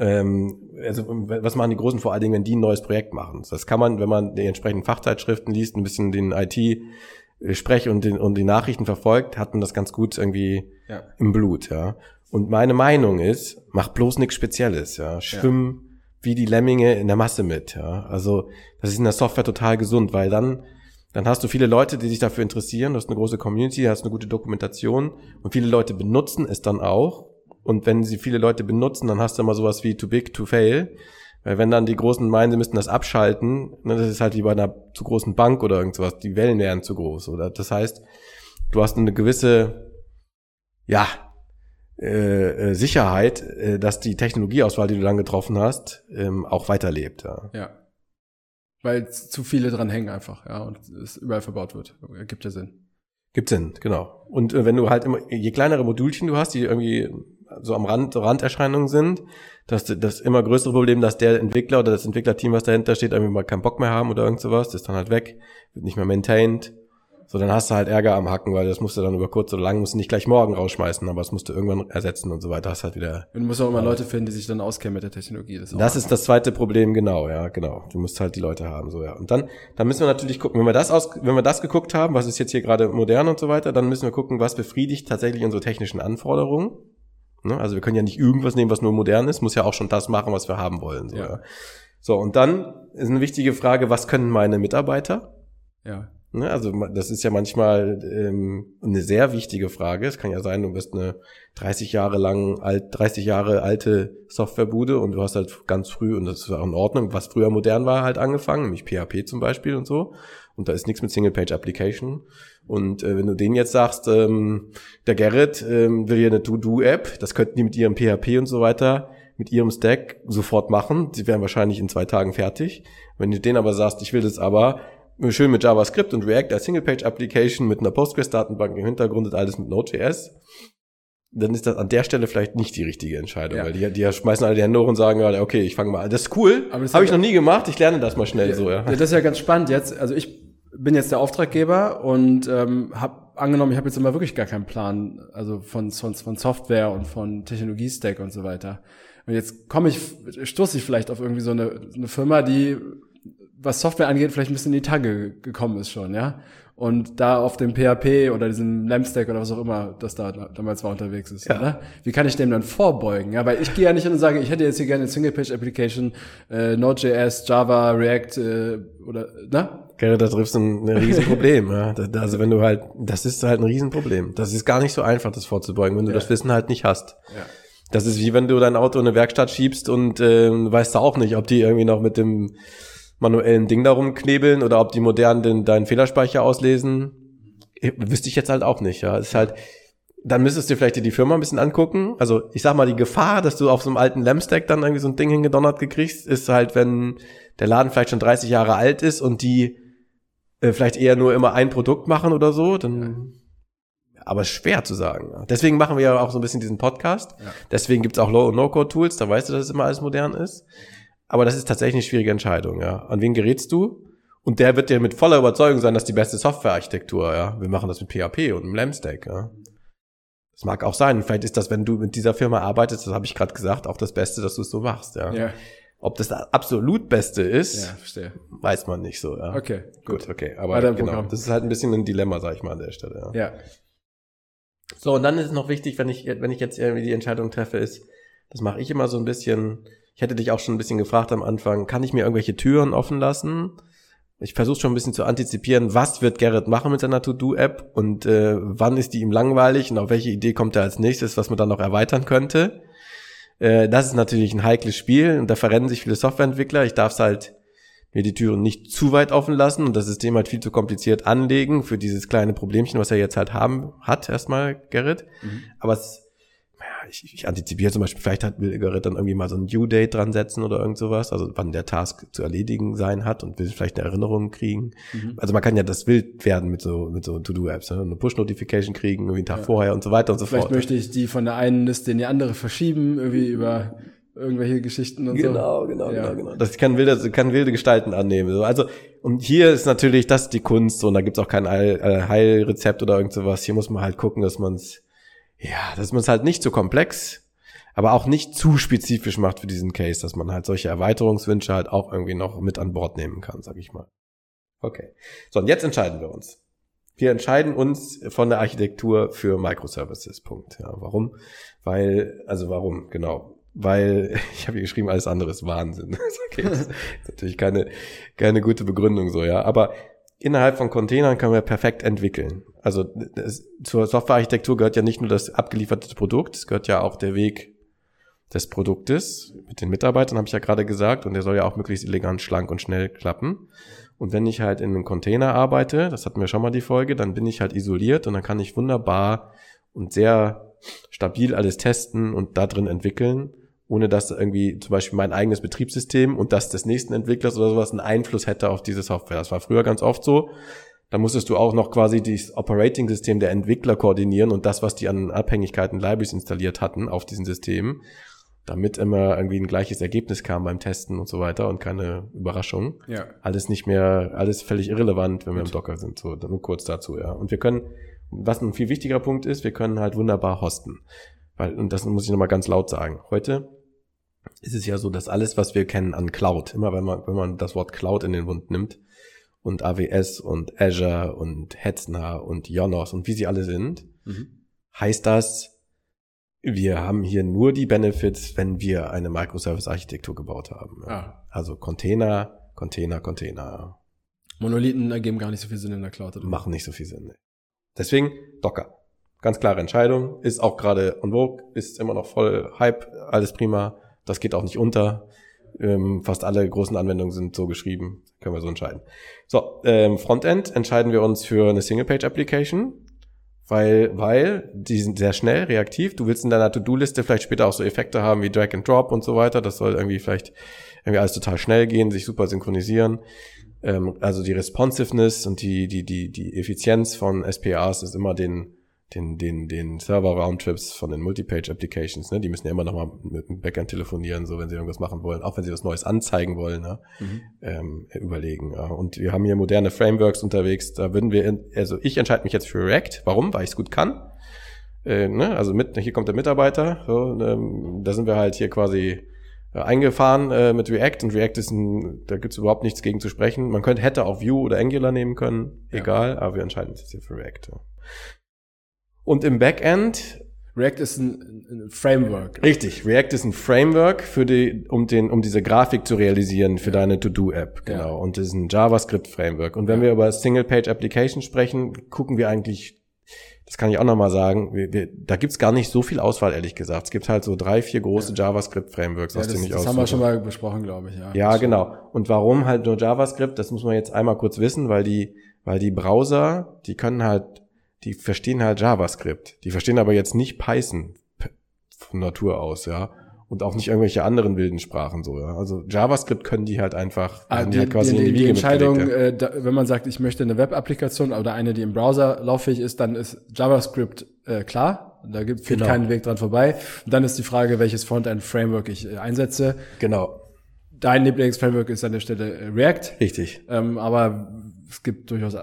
Ähm, also, was machen die Großen vor allen Dingen, wenn die ein neues Projekt machen? Das kann man, wenn man die entsprechenden Fachzeitschriften liest, ein bisschen den IT-Sprech und, den, und die Nachrichten verfolgt, hat man das ganz gut irgendwie Ja. im Blut, ja. Und meine Meinung ist, mach bloß nichts Spezielles, ja. Schwimm wie die Lemminge in der Masse mit, ja. Also, das ist in der Software total gesund, weil dann, dann hast du viele Leute, die sich dafür interessieren, du hast eine große Community, hast eine gute Dokumentation und viele Leute benutzen es dann auch. Und wenn sie viele Leute benutzen, dann hast du immer sowas wie too big to fail. Weil wenn dann die Großen meinen, sie müssten das abschalten, ne, das ist halt wie bei einer zu großen Bank oder irgend sowas, die Wellen wären zu groß, oder? Das heißt, du hast eine gewisse, ja, äh, äh, Sicherheit, äh, dass die Technologieauswahl, die du dann getroffen hast, ähm, auch weiterlebt. Ja. Ja. Weil zu viele dran hängen einfach, ja, und es überall verbaut wird. Gibt ja Sinn. Gibt Sinn, genau. Und äh, wenn du halt immer, je kleinere Modulchen du hast, die irgendwie so am Rand, Randerscheinungen sind, dass das immer größere Problem, dass der Entwickler oder das Entwicklerteam, was dahinter steht, irgendwie mal keinen Bock mehr haben oder irgend sowas, das ist dann halt weg, wird nicht mehr maintained. So, dann hast du halt Ärger am Hacken, weil das musst du dann über kurz oder lang, musst du nicht gleich morgen rausschmeißen, aber das musst du irgendwann ersetzen und so weiter. Hast halt wieder. Und du musst auch immer Leute finden, die sich dann auskennen mit der Technologie. Das, das ist das zweite Problem, genau, ja, genau. Du musst halt die Leute haben, so, ja. Und dann, dann müssen wir natürlich gucken, wenn wir das aus, wenn wir das geguckt haben, was ist jetzt hier gerade modern und so weiter, dann müssen wir gucken, was befriedigt tatsächlich unsere technischen Anforderungen. Ne? Also wir können ja nicht irgendwas nehmen, was nur modern ist, muss ja auch schon das machen, was wir haben wollen. So, ja. ja. so und dann ist eine wichtige Frage, was können meine Mitarbeiter? Ja. Ne, also das ist ja manchmal ähm, eine sehr wichtige Frage. Es kann ja sein, du bist eine 30 Jahre lang alt, 30 Jahre alte Softwarebude und du hast halt ganz früh, und das ist auch in Ordnung, was früher modern war, halt angefangen, nämlich PHP zum Beispiel und so. Und da ist nichts mit Single-Page-Application. Und äh, wenn du denen jetzt sagst, ähm, der Gerrit ähm, will hier eine To-Do-App, das könnten die mit ihrem PHP und so weiter, mit ihrem Stack sofort machen. Sie wären wahrscheinlich in zwei Tagen fertig. Wenn du denen aber sagst, ich will das aber schön mit JavaScript und React als Single-Page-Application mit einer Postgres-Datenbank im Hintergrund und alles mit Node.js, dann ist das an der Stelle vielleicht nicht die richtige Entscheidung, ja. weil die, die schmeißen alle die Hände hoch und sagen, okay, ich fange mal an. Das ist cool, habe ich noch nie gemacht, ich lerne das mal schnell ja, so. Ja. ja, das ist ja ganz spannend jetzt. Also ich bin jetzt der Auftraggeber und ähm, habe angenommen, ich habe jetzt immer wirklich gar keinen Plan, also von, von, von Software und von Technologie-Stack und so weiter. Und jetzt komme ich, stoße ich vielleicht auf irgendwie so eine, eine Firma, die was Software angeht, vielleicht ein bisschen in die Tage gekommen ist schon, ja. Und da auf dem PHP oder diesem Lampstack oder was auch immer, das da damals war unterwegs ist, ja. Oder? Wie kann ich dem dann vorbeugen? Ja, weil ich gehe ja nicht hin und sage, ich hätte jetzt hier gerne eine Single-Page-Application, äh, Node.js, Java, React äh, oder, ne? Okay, da triffst du ein, ein Riesenproblem. ja. Also wenn du halt, das ist halt ein Riesenproblem. Das ist gar nicht so einfach, das vorzubeugen, wenn du ja. das Wissen halt nicht hast. Ja. Das ist wie wenn du dein Auto in eine Werkstatt schiebst und äh, weißt du auch nicht, ob die irgendwie noch mit dem manuellen Ding darum knebeln oder ob die modernen den, deinen Fehlerspeicher auslesen, wüsste ich jetzt halt auch nicht. Ja, es ist halt, dann müsstest du vielleicht dir die Firma ein bisschen angucken. Also ich sag mal, die Gefahr, dass du auf so einem alten Lamstack dann irgendwie so ein Ding hingedonnert gekriegst, ist halt, wenn der Laden vielleicht schon 30 Jahre alt ist und die äh, vielleicht eher nur immer ein Produkt machen oder so, dann aber schwer zu sagen. Deswegen machen wir ja auch so ein bisschen diesen Podcast. Ja. Deswegen gibt's auch Low- und No-Code-Tools, da weißt du, dass es immer alles modern ist. Aber das ist tatsächlich eine schwierige Entscheidung, ja. An wen gerätst du? Und der wird dir mit voller Überzeugung sein, dass die beste Softwarearchitektur, ja. Wir machen das mit PHP und einem Lamstack, ja. Das mag auch sein. Vielleicht ist das, wenn du mit dieser Firma arbeitest, das habe ich gerade gesagt, auch das Beste, dass du es so machst, ja. ja. Ob das, das absolut Beste ist, ja, verstehe. weiß man nicht so, ja. Okay, gut, okay. Aber genau, Programm. das ist halt ein bisschen ein Dilemma, sag ich mal an der Stelle, ja. ja. So, und dann ist es noch wichtig, wenn ich, wenn ich jetzt irgendwie die Entscheidung treffe, ist, das mache ich immer so ein bisschen, ich hätte dich auch schon ein bisschen gefragt am Anfang, kann ich mir irgendwelche Türen offen lassen? Ich versuche schon ein bisschen zu antizipieren, was wird Gerrit machen mit seiner To-Do-App und äh, wann ist die ihm langweilig und auf welche Idee kommt er als nächstes, was man dann noch erweitern könnte. Äh, das ist natürlich ein heikles Spiel und da verrennen sich viele Softwareentwickler. Ich darf es halt mir die Türen nicht zu weit offen lassen und das System halt viel zu kompliziert anlegen für dieses kleine Problemchen, was er jetzt halt haben hat, erstmal, Gerrit. Mhm. Aber es ich, ich antizipiere zum Beispiel, vielleicht hat will Gerrit dann irgendwie mal so ein Due Date dran setzen oder irgend sowas, also wann der Task zu erledigen sein hat und will vielleicht eine Erinnerung kriegen. Mhm. Also man kann ja das wild werden mit so, mit so To-Do-Apps, ne? eine Push-Notification kriegen, irgendwie einen Tag ja. vorher und so weiter und so vielleicht fort. Vielleicht möchte ich die von der einen Liste in die andere verschieben, irgendwie über irgendwelche Geschichten und genau, so. Genau, genau, ja. genau, genau. Das kann wilde, kann wilde Gestalten annehmen. Also, und hier ist natürlich das die Kunst, so, und da gibt's auch kein Heilrezept oder irgend sowas. Hier muss man halt gucken, dass man es ja, dass man es halt nicht so komplex, aber auch nicht zu spezifisch macht für diesen Case, dass man halt solche Erweiterungswünsche halt auch irgendwie noch mit an Bord nehmen kann, sag ich mal. Okay. So, und jetzt entscheiden wir uns. Wir entscheiden uns von der Architektur für Microservices. Punkt. Ja, warum? Weil, also warum? Genau. Weil, ich habe hier geschrieben, alles andere ist Wahnsinn. okay, das ist natürlich keine, keine gute Begründung so, ja. Aber innerhalb von Containern können wir perfekt entwickeln. Also das, zur Softwarearchitektur gehört ja nicht nur das abgelieferte Produkt, es gehört ja auch der Weg des Produktes. Mit den Mitarbeitern habe ich ja gerade gesagt und der soll ja auch möglichst elegant, schlank und schnell klappen. Und wenn ich halt in einem Container arbeite, das hatten wir schon mal die Folge, dann bin ich halt isoliert und dann kann ich wunderbar und sehr stabil alles testen und da drin entwickeln ohne dass irgendwie zum Beispiel mein eigenes Betriebssystem und das des nächsten Entwicklers oder sowas einen Einfluss hätte auf diese Software. Das war früher ganz oft so. Da musstest du auch noch quasi das Operating-System der Entwickler koordinieren und das, was die an Abhängigkeiten Libraries installiert hatten auf diesen Systemen, damit immer irgendwie ein gleiches Ergebnis kam beim Testen und so weiter und keine Überraschung. Ja. Alles nicht mehr, alles völlig irrelevant, wenn wir im Docker sind. So, nur kurz dazu, ja. Und wir können, was ein viel wichtigerer Punkt ist, wir können halt wunderbar hosten. Weil, und das muss ich nochmal ganz laut sagen. Heute ist es ja so, dass alles, was wir kennen an Cloud, immer wenn man, wenn man das Wort Cloud in den Mund nimmt, und AWS und Azure und Hetzner und Jonos und wie sie alle sind, mhm. heißt das, wir haben hier nur die Benefits, wenn wir eine Microservice-Architektur gebaut haben. Ah. Also Container, Container, Container. Monolithen ergeben gar nicht so viel Sinn in der Cloud. Oder? Machen nicht so viel Sinn. Deswegen Docker. Ganz klare Entscheidung. Ist auch gerade on vogue, ist immer noch voll Hype, alles prima. Das geht auch nicht unter. Ähm, fast alle großen Anwendungen sind so geschrieben. Können wir so entscheiden. So, ähm, Frontend entscheiden wir uns für eine Single-Page-Application, weil, weil die sind sehr schnell, reaktiv. Du willst in deiner To-Do-Liste vielleicht später auch so Effekte haben wie Drag and Drop und so weiter. Das soll irgendwie vielleicht irgendwie alles total schnell gehen, sich super synchronisieren. Ähm, also die Responsiveness und die, die, die, die Effizienz von SPAs ist immer den den, den, den Server-Roundtrips von den Multipage-Applications, ne? Die müssen ja immer noch mal mit dem Backend telefonieren, so wenn sie irgendwas machen wollen, auch wenn sie was Neues anzeigen wollen, ne? Mhm. Ähm, überlegen. Ja. Und wir haben hier moderne Frameworks unterwegs, da würden wir, in, also ich entscheide mich jetzt für React. Warum? Weil ich es gut kann. Äh, ne? Also mit, hier kommt der Mitarbeiter, so, ähm, da sind wir halt hier quasi äh, eingefahren äh, mit React und React ist ein, da gibt's überhaupt nichts gegen zu sprechen. Man könnte, hätte auch Vue oder Angular nehmen können, egal, ja. aber wir entscheiden uns jetzt hier für React. Ja. Und im Backend React ist ein, ein, Framework. Richtig, React ist ein Framework für die, um den, um diese Grafik zu realisieren für ja. deine To-Do-App, genau. Ja. Und das ist ein JavaScript-Framework. Und wenn ja. wir über Single-Page-Application sprechen, gucken wir eigentlich, das kann ich auch nochmal sagen, wir, wir, da gibt's gar nicht so viel Auswahl, ehrlich gesagt. Es gibt halt so drei, vier große JavaScript-Frameworks, aus denen ich Das haben wir schon mal besprochen, glaube ich, ja. Ja, genau. Und warum halt nur JavaScript, das muss man jetzt einmal kurz wissen, weil die, weil die Browser, die können halt die verstehen halt JavaScript. Die verstehen aber jetzt nicht Python von Natur aus, ja. Und auch nicht irgendwelche anderen wilden Sprachen so, ja. Also JavaScript können die halt einfach, ah, die, die, halt quasi die, in die, die Entscheidung, äh, da, wenn man sagt, ich möchte eine Web-Applikation oder eine, die im Browser lauffähig ist, dann ist JavaScript äh, klar. Da gibt genau. keinen Weg dran vorbei. Und dann ist die Frage, welches Frontend-Framework ich äh, einsetze. Genau. Dein Lieblingsframework ist an der Stelle äh, React. Richtig. Ähm, aber es gibt durchaus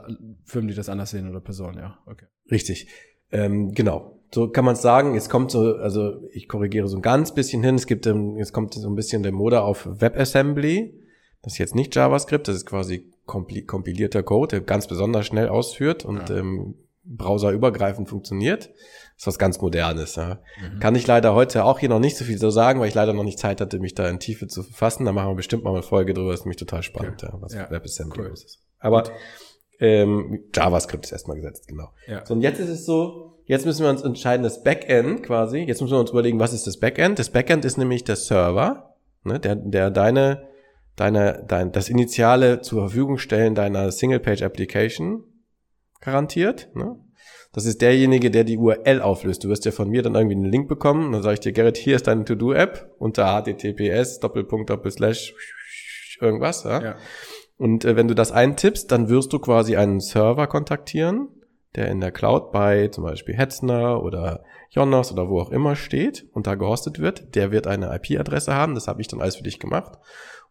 Firmen, die das anders sehen oder Personen, ja. Okay. Richtig. Ähm, genau. So kann man es sagen. Jetzt kommt so, also ich korrigiere so ein ganz bisschen hin. Es gibt, jetzt kommt so ein bisschen der Mode auf WebAssembly. Das ist jetzt nicht JavaScript, das ist quasi kompilierter Code, der ganz besonders schnell ausführt und ja. ähm, browserübergreifend funktioniert. Das ist was ganz Modernes. Ja. Mhm. Kann ich leider heute auch hier noch nicht so viel so sagen, weil ich leider noch nicht Zeit hatte, mich da in Tiefe zu fassen. Da machen wir bestimmt mal eine Folge drüber. Das ist nämlich total spannend, okay. ja, was ja. WebAssembly cool. ist. Aber ähm, JavaScript ist erstmal gesetzt, genau. Ja. So, und jetzt ist es so, jetzt müssen wir uns entscheiden, das Backend quasi, jetzt müssen wir uns überlegen, was ist das Backend? Das Backend ist nämlich der Server, ne, der, der deine, deine, dein, das Initiale zur Verfügung stellen deiner Single-Page-Application garantiert, ne? Das ist derjenige, der die URL auflöst. Du wirst ja von mir dann irgendwie einen Link bekommen. Und dann sage ich dir, Gerrit, hier ist deine To-Do-App unter https Doppelpunkt Doppelslash irgendwas. Ja? ja. Und äh, wenn du das eintippst, dann wirst du quasi einen Server kontaktieren, der in der Cloud bei zum Beispiel Hetzner oder Jonas oder wo auch immer steht und da gehostet wird. Der wird eine IP-Adresse haben. Das habe ich dann alles für dich gemacht.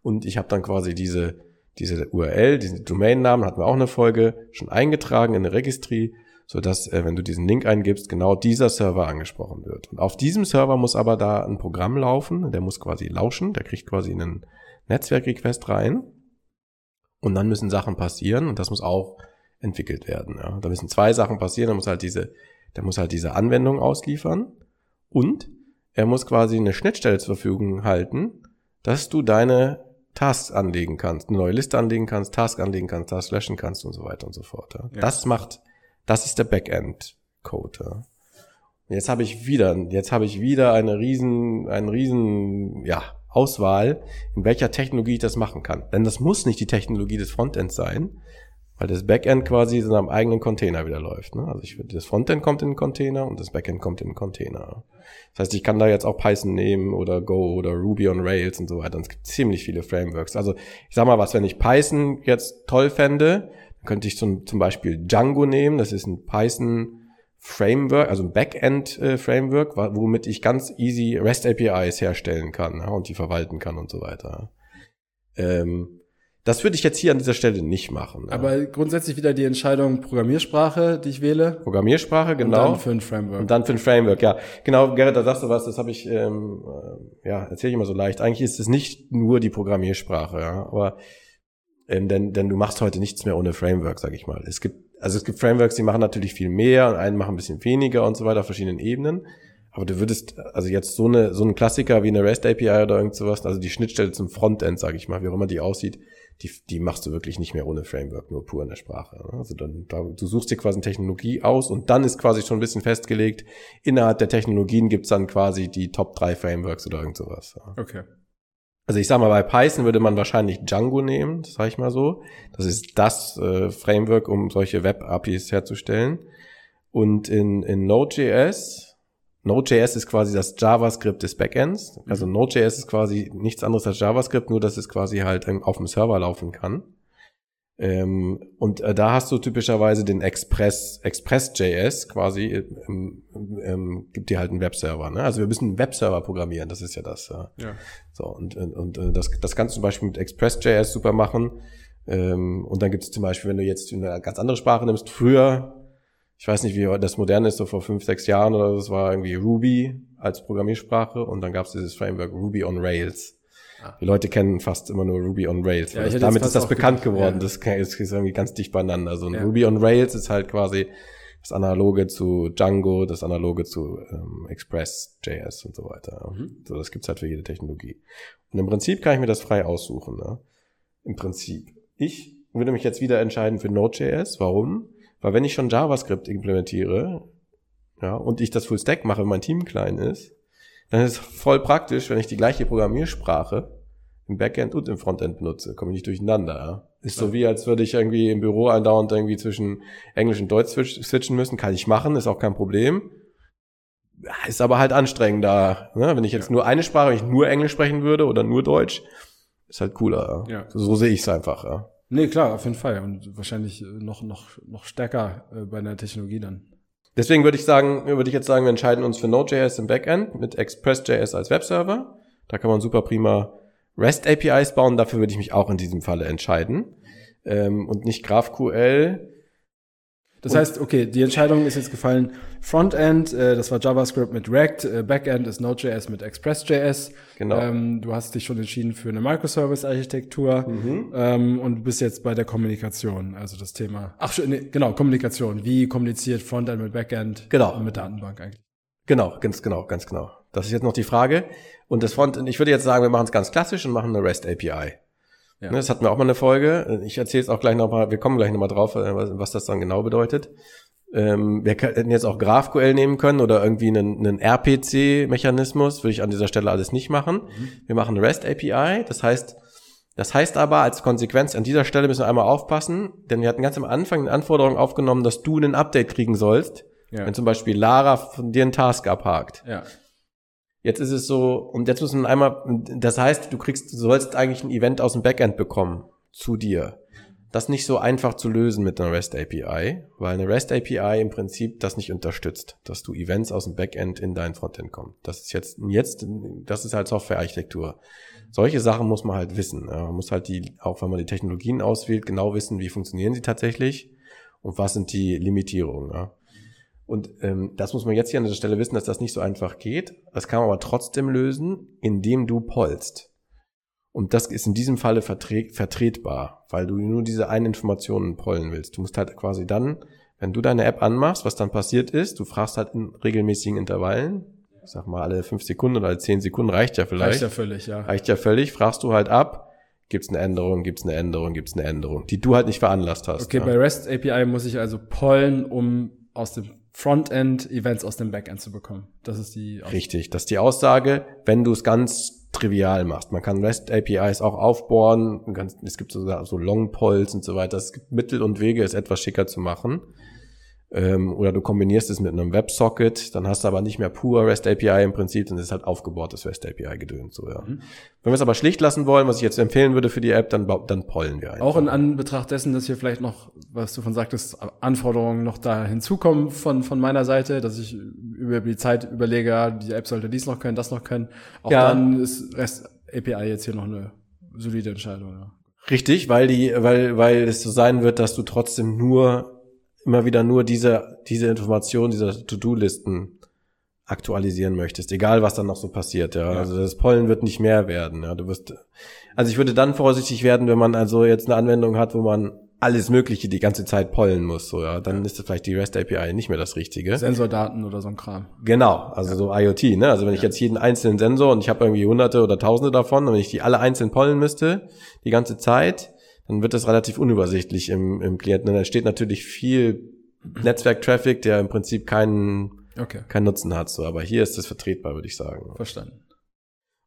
Und ich habe dann quasi diese, diese URL, diesen Domainnamen, hatten wir auch eine Folge, schon eingetragen in eine Registry, sodass, äh, wenn du diesen Link eingibst, genau dieser Server angesprochen wird. Und auf diesem Server muss aber da ein Programm laufen, der muss quasi lauschen, der kriegt quasi einen Netzwerkrequest rein und dann müssen Sachen passieren und das muss auch entwickelt werden. Ja. Da müssen zwei Sachen passieren. Da muss halt diese, der muss halt diese Anwendung ausliefern und er muss quasi eine Schnittstelle zur Verfügung halten, dass du deine Tasks anlegen kannst, eine neue Liste anlegen kannst, Task anlegen kannst, Task löschen kannst und so weiter und so fort. Ja. Ja. Das macht, das ist der Backend-Code. Ja. Jetzt habe ich wieder, jetzt habe ich wieder eine riesen, einen riesen, ja, Auswahl, in welcher Technologie ich das machen kann. Denn das muss nicht die Technologie des Frontends sein. weil das Backend quasi in einem eigenen Container wieder läuft. Ne? Also ich, das Frontend kommt in den Container und das Backend kommt in den Container. Das heißt, ich kann da jetzt auch Python nehmen oder Go oder Ruby on Rails und so weiter. Und es gibt ziemlich viele Frameworks. Also ich sag mal was, wenn ich Python jetzt toll fände, dann könnte ich zum, zum Beispiel Django nehmen. Das ist ein Python Framework, also ein Backend äh, Framework, womit ich ganz easy REST APIs herstellen kann ja, und die verwalten kann und so weiter. Ähm, das würde ich jetzt hier an dieser Stelle nicht machen. Aber grundsätzlich wieder die Entscheidung Programmiersprache, die ich wähle. Programmiersprache, genau. Und dann für ein Framework. Und dann für ein Framework, ja. Genau, Gerrit, da sagst du was, das habe ich, ähm, äh, ja, erzähle ich immer so leicht. Eigentlich ist es nicht nur die Programmiersprache, ja. Aber ähm, denn, denn du machst heute nichts mehr ohne Framework, sag ich mal. Es gibt, also es gibt Frameworks, die machen natürlich viel mehr und einen machen ein bisschen weniger und so weiter auf verschiedenen Ebenen. Aber du würdest, also jetzt so eine, so ein Klassiker wie eine REST API oder irgend sowas, also die Schnittstelle zum Frontend, sag ich mal, wie auch immer die aussieht, die, die machst du wirklich nicht mehr ohne Framework, nur pur in der Sprache. Ne? Also dann, da, du suchst dir quasi eine Technologie aus und dann ist quasi schon ein bisschen festgelegt, innerhalb der Technologien gibt's dann quasi die Top 3 Frameworks oder irgend sowas. Okay. Also ich sag mal, bei Python würde man wahrscheinlich Django nehmen, sage ich mal so. Das ist das äh, Framework, um solche Web-APIs herzustellen. Und in, in Node.js Node.js ist quasi das JavaScript des Backends. Also. Node.js ist quasi nichts anderes als JavaScript, nur dass es quasi halt auf dem Server laufen kann. Ähm, und äh, da hast du typischerweise den Express, Express.js quasi, ähm, ähm, gibt dir halt einen Webserver. Ne? Also wir müssen einen Webserver programmieren, das ist ja das. Ja. ja. So, und, und, und äh, das, das kannst du zum Beispiel mit Express.js super machen. Ähm, und dann gibt es zum Beispiel, wenn du jetzt eine ganz andere Sprache nimmst, früher ich weiß nicht, wie das moderne ist, so vor fünf, sechs Jahren oder so, das war irgendwie Ruby als Programmiersprache und dann gab es dieses Framework Ruby on Rails. Die Leute kennen fast immer nur Ruby on Rails. Ja, damit ist das bekannt gedacht, geworden. Ja. Das ist irgendwie ganz dicht beieinander. Also ja. Ruby on Rails ist halt quasi das Analoge zu Django, das Analoge zu ähm, Express.js und so weiter. Mhm. So, das gibt's halt für jede Technologie. Und im Prinzip kann ich mir das frei aussuchen. Ne? Im Prinzip. Ich würde mich jetzt wieder entscheiden für Node.js. Warum? Weil wenn ich schon JavaScript implementiere, ja, und ich das Full Stack mache, wenn mein Team klein ist, dann ist es voll praktisch, wenn ich die gleiche Programmiersprache im Backend und im Frontend benutze. Komme ich nicht durcheinander. Ja? Ist so wie, als würde ich irgendwie im Büro andauernd irgendwie zwischen Englisch und Deutsch switchen müssen. Kann ich machen, ist auch kein Problem. Ist aber halt anstrengender. Ne? Wenn ich jetzt ja. nur eine Sprache, wenn ich nur Englisch sprechen würde oder nur Deutsch, ist halt cooler. Ja. So, so sehe ich es einfach. Ja. Nee, klar, auf jeden Fall. Und wahrscheinlich äh, noch, noch, noch stärker äh, bei einer Technologie dann. Deswegen würde ich sagen, würde ich jetzt sagen, wir entscheiden uns für Node.js im Backend mit Express.js als Webserver. Da kann man super prima REST APIs bauen. Dafür würde ich mich auch in diesem Falle entscheiden. Ähm, und nicht GraphQL das heißt, okay, die Entscheidung ist jetzt gefallen. Frontend, äh, das war JavaScript mit React, äh, Backend ist Node.js mit Express.js. Genau. Ähm, du hast dich schon entschieden für eine Microservice-Architektur mhm. ähm, und du bist jetzt bei der Kommunikation, also das Thema. Ach, nee, genau, Kommunikation. Wie kommuniziert Frontend mit Backend genau. und mit Datenbank eigentlich? Genau, ganz genau, ganz genau. Das ist jetzt noch die Frage. Und das Frontend, ich würde jetzt sagen, wir machen es ganz klassisch und machen eine REST API. Ja. Ne, das hatten wir auch mal eine Folge. Ich erzähle es auch gleich nochmal, wir kommen gleich nochmal drauf, äh, was das dann genau bedeutet. Ähm, wir hätten jetzt auch GraphQL nehmen können oder irgendwie einen, einen RPC-Mechanismus, würde ich an dieser Stelle alles nicht machen. Mhm. Wir machen REST API, das heißt, das heißt aber als Konsequenz, an dieser Stelle müssen wir einmal aufpassen, denn wir hatten ganz am Anfang eine Anforderung aufgenommen, dass du ein Update kriegen sollst, ja. wenn zum Beispiel Lara von dir einen Task abhakt. Ja. Jetzt ist es so, und jetzt müssen wir einmal, das heißt, du kriegst, du sollst eigentlich ein Event aus dem Backend bekommen zu dir. Das ist nicht so einfach zu lösen mit einer REST API, weil eine REST API im Prinzip das nicht unterstützt, dass du Events aus dem Backend in dein Frontend kommen. Das ist jetzt, jetzt, das ist halt Softwarearchitektur. Solche Sachen muss man halt wissen. Man muss halt die, auch wenn man die Technologien auswählt, genau wissen, wie funktionieren sie tatsächlich und was sind die Limitierungen. Und ähm, das muss man jetzt hier an dieser Stelle wissen, dass das nicht so einfach geht. Das kann man aber trotzdem lösen, indem du polst. Und das ist in diesem Falle vertre vertretbar, weil du nur diese eine Information pollen willst. Du musst halt quasi dann, wenn du deine App anmachst, was dann passiert ist, du fragst halt in regelmäßigen Intervallen, ich sag mal alle fünf Sekunden oder alle zehn Sekunden reicht ja vielleicht. Reicht ja völlig, ja. Reicht ja völlig, fragst du halt ab, gibt's eine Änderung, gibt's eine Änderung, gibt's eine Änderung, die du halt nicht veranlasst hast. Okay, ja. bei REST API muss ich also pollen, um aus dem Frontend Events aus dem Backend zu bekommen. Das ist die Aussage. Richtig, das ist die Aussage. Wenn du es ganz trivial machst. Man kann REST APIs auch aufbohren, es gibt so, so Long Polls und so weiter. Es gibt Mittel und Wege, es etwas schicker zu machen. Ähm, oder du kombinierst es mit einem WebSocket, dann hast du aber nicht mehr pur REST API im Prinzip, dann ist halt aufgebautes REST API gedönt. So, ja. Mhm. Wenn wir es aber schlicht lassen wollen, was ich jetzt empfehlen würde für die App, dann, dann pollen wir einfach. Auch in Anbetracht dessen, dass hier vielleicht noch, was du von sagtest, Anforderungen noch da hinzukommen von, von meiner Seite, dass ich über die Zeit überlege, die App sollte dies noch können, das noch können. Auch ja. dann ist REST API jetzt hier noch eine solide Entscheidung. Ja. Richtig, weil die, weil, weil es so sein wird, dass du trotzdem nur immer wieder nur diese, diese Information, diese To-Do-Listen aktualisieren möchtest, egal was dann noch so passiert, ja. ja. Also das Pollen wird nicht mehr werden, ja. Du wirst, also ich würde dann vorsichtig werden, wenn man also jetzt eine Anwendung hat, wo man alles Mögliche die ganze Zeit pollen muss, so, ja. Dann ja. ist das vielleicht die REST API nicht mehr das Richtige. Sensordaten oder so ein Kram. Genau. Also so IoT, ne. Also wenn ich jetzt jeden einzelnen Sensor und ich habe irgendwie hunderte oder tausende davon und wenn ich die alle einzeln pollen müsste, die ganze Zeit, dann wird das relativ unübersichtlich im, im Klienten. Da entsteht natürlich viel Netzwerk-Traffic, der im Prinzip keinen, okay. keinen Nutzen hat. So, aber hier ist das vertretbar, würde ich sagen. Verstanden.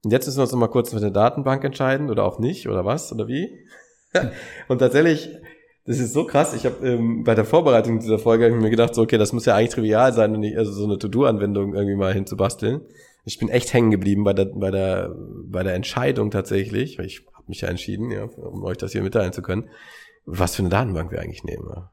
Und jetzt müssen wir uns noch mal kurz mit der Datenbank entscheiden oder auch nicht oder was oder wie. und tatsächlich, das ist so krass. Ich habe ähm, bei der Vorbereitung dieser Folge hab ich mir gedacht, so okay, das muss ja eigentlich trivial sein, und nicht, also so eine To-Do-Anwendung irgendwie mal hinzubasteln. Ich bin echt hängen geblieben bei der bei der bei der Entscheidung tatsächlich, weil ich mich ja entschieden, ja, um euch das hier mitteilen zu können, was für eine Datenbank wir eigentlich nehmen. Ja.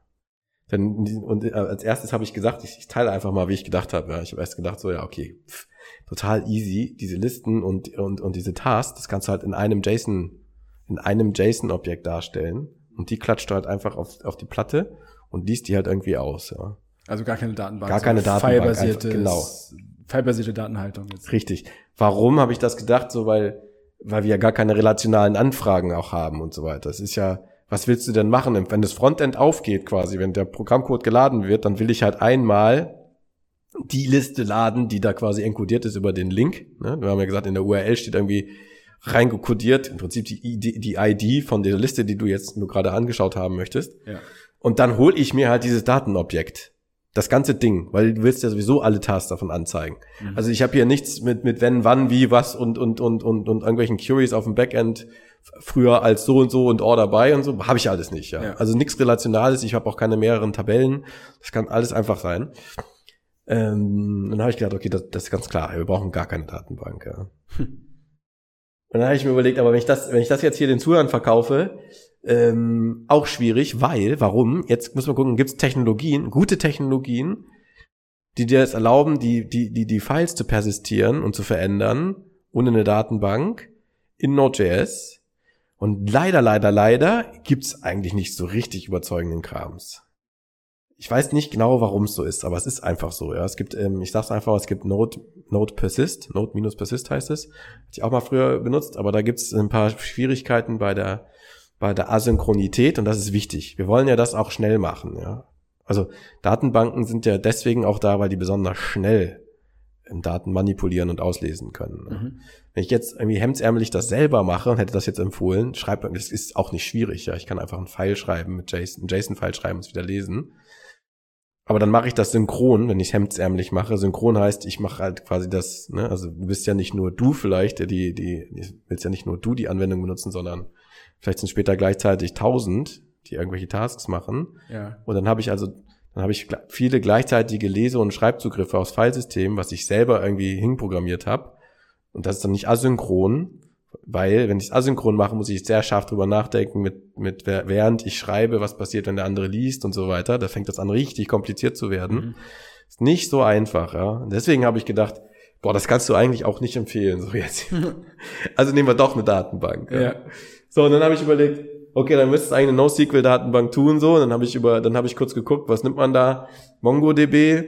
Denn, und äh, als erstes habe ich gesagt, ich, ich, teile einfach mal, wie ich gedacht habe. Ja. Ich habe erst gedacht, so ja, okay, pff, total easy, diese Listen und, und, und diese Tasks, das kannst du halt in einem JSON, in einem JSON-Objekt darstellen. Und die klatscht du halt einfach auf, auf die Platte und liest die halt irgendwie aus. Ja. Also gar keine Datenbank. Gar keine Datenbank. Einfach, genau. File-basierte Datenhaltung. Jetzt. Richtig. Warum habe ich das gedacht? So, weil weil wir ja gar keine relationalen Anfragen auch haben und so weiter. Es ist ja, was willst du denn machen? Wenn das Frontend aufgeht quasi, wenn der Programmcode geladen wird, dann will ich halt einmal die Liste laden, die da quasi encodiert ist über den Link. Ne? Wir haben ja gesagt, in der URL steht irgendwie reingekodiert, im Prinzip die, ID, die ID von der Liste, die du jetzt nur gerade angeschaut haben möchtest. Ja. Und dann hole ich mir halt dieses Datenobjekt das ganze Ding, weil du willst ja sowieso alle Tasks davon anzeigen. Mhm. Also ich habe hier nichts mit mit wenn, wann, wie, was und und und und und irgendwelchen Queries auf dem Backend früher als so und so und Order by und so habe ich alles nicht. Ja. ja. Also nichts relationales. Ich habe auch keine mehreren Tabellen. Das kann alles einfach sein. Ähm, dann habe ich gedacht, okay, das, das ist ganz klar. Wir brauchen gar keine Datenbank. Ja. Hm. Und dann habe ich mir überlegt, aber wenn ich das, wenn ich das jetzt hier den Zuhörern verkaufe, ähm, auch schwierig, weil, warum? Jetzt muss man gucken, gibt es Technologien, gute Technologien, die dir es erlauben, die, die, die, die Files zu persistieren und zu verändern, ohne eine Datenbank in Node.js. Und leider, leider, leider gibt's eigentlich nicht so richtig überzeugenden Krams. Ich weiß nicht genau, warum es so ist, aber es ist einfach so. Ja, es gibt, ähm, ich sag's einfach, es gibt Node, Node Persist, Node minus Persist heißt es. Hatte ich auch mal früher benutzt, aber da gibt's ein paar Schwierigkeiten bei der bei der Asynchronität und das ist wichtig. Wir wollen ja das auch schnell machen, ja. Also Datenbanken sind ja deswegen auch da, weil die besonders schnell Daten manipulieren und auslesen können. Mhm. Wenn ich jetzt irgendwie hemdsärmelig das selber mache und hätte das jetzt empfohlen, schreibe, das ist auch nicht schwierig, ja. Ich kann einfach einen File schreiben mit JSON, einen JSON-File schreiben und es wieder lesen. Aber dann mache ich das synchron, wenn ich hemdsärmlich mache. Synchron heißt, ich mache halt quasi das, ne, also du bist ja nicht nur du vielleicht, der die, die, willst ja nicht nur du die Anwendung benutzen, sondern vielleicht sind später gleichzeitig tausend, die irgendwelche Tasks machen. Ja. Und dann habe ich also, dann habe ich viele gleichzeitige Lese- und Schreibzugriffe aus Filesystemen, was ich selber irgendwie hinprogrammiert habe. Und das ist dann nicht asynchron, weil wenn ich es asynchron mache, muss ich sehr scharf drüber nachdenken, mit, mit während ich schreibe, was passiert, wenn der andere liest und so weiter. Da fängt das an, richtig kompliziert zu werden. Mhm. Ist nicht so einfach, ja. Und deswegen habe ich gedacht, boah, das kannst du eigentlich auch nicht empfehlen, so jetzt. also nehmen wir doch eine Datenbank. Ja. ja. So, und dann habe ich überlegt, okay, dann müsste es eigentlich eine NoSQL-Datenbank tun, so. Und dann habe ich über, dann habe ich kurz geguckt, was nimmt man da? MongoDB.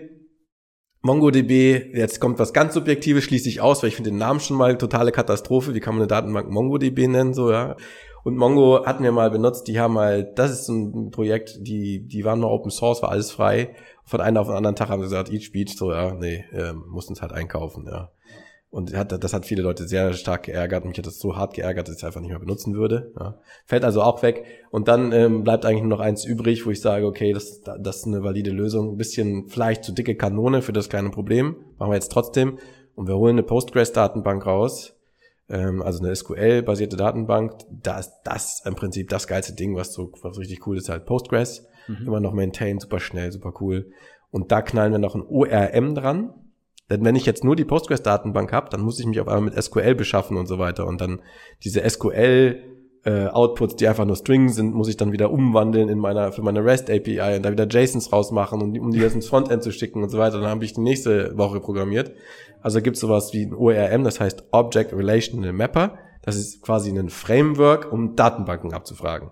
MongoDB, jetzt kommt was ganz Subjektives, schließe ich aus, weil ich finde den Namen schon mal totale Katastrophe. Wie kann man eine Datenbank MongoDB nennen, so, ja. Und Mongo hatten wir mal benutzt, die haben mal, das ist ein Projekt, die, die waren mal Open Source, war alles frei. Von einem auf den anderen Tag haben sie gesagt, Each Beach, so, ja, nee, äh, mussten es halt einkaufen, ja. Und hat, das hat viele Leute sehr stark geärgert. Mich hat das so hart geärgert, dass ich es einfach nicht mehr benutzen würde. Ja. Fällt also auch weg. Und dann ähm, bleibt eigentlich nur noch eins übrig, wo ich sage, okay, das, das ist eine valide Lösung. Ein bisschen vielleicht zu dicke Kanone für das kleine Problem. Machen wir jetzt trotzdem. Und wir holen eine Postgres-Datenbank raus. ähm, also eine SQL-basierte Datenbank. Da ist das im Prinzip das geilste Ding, was so was richtig cool ist, halt Postgres. Mhm. Immer noch maintain, super schnell, super cool. Und da knallen wir noch ein ORM dran. Denn wenn ich jetzt nur die Postgres-Datenbank habe, dann muss ich mich auf einmal mit SQL beschaffen und so weiter. Und dann diese SQL äh, Outputs, die einfach nur String sind, muss ich dann wieder umwandeln in meiner für meine REST API und da wieder JSONs rausmachen und um die jetzt ins Frontend zu schicken und so weiter. Dann habe ich die nächste Woche programmiert. Also gibt es sowas wie ein ORM, das heißt Object Relational Mapper. Das ist quasi ein Framework, um Datenbanken abzufragen.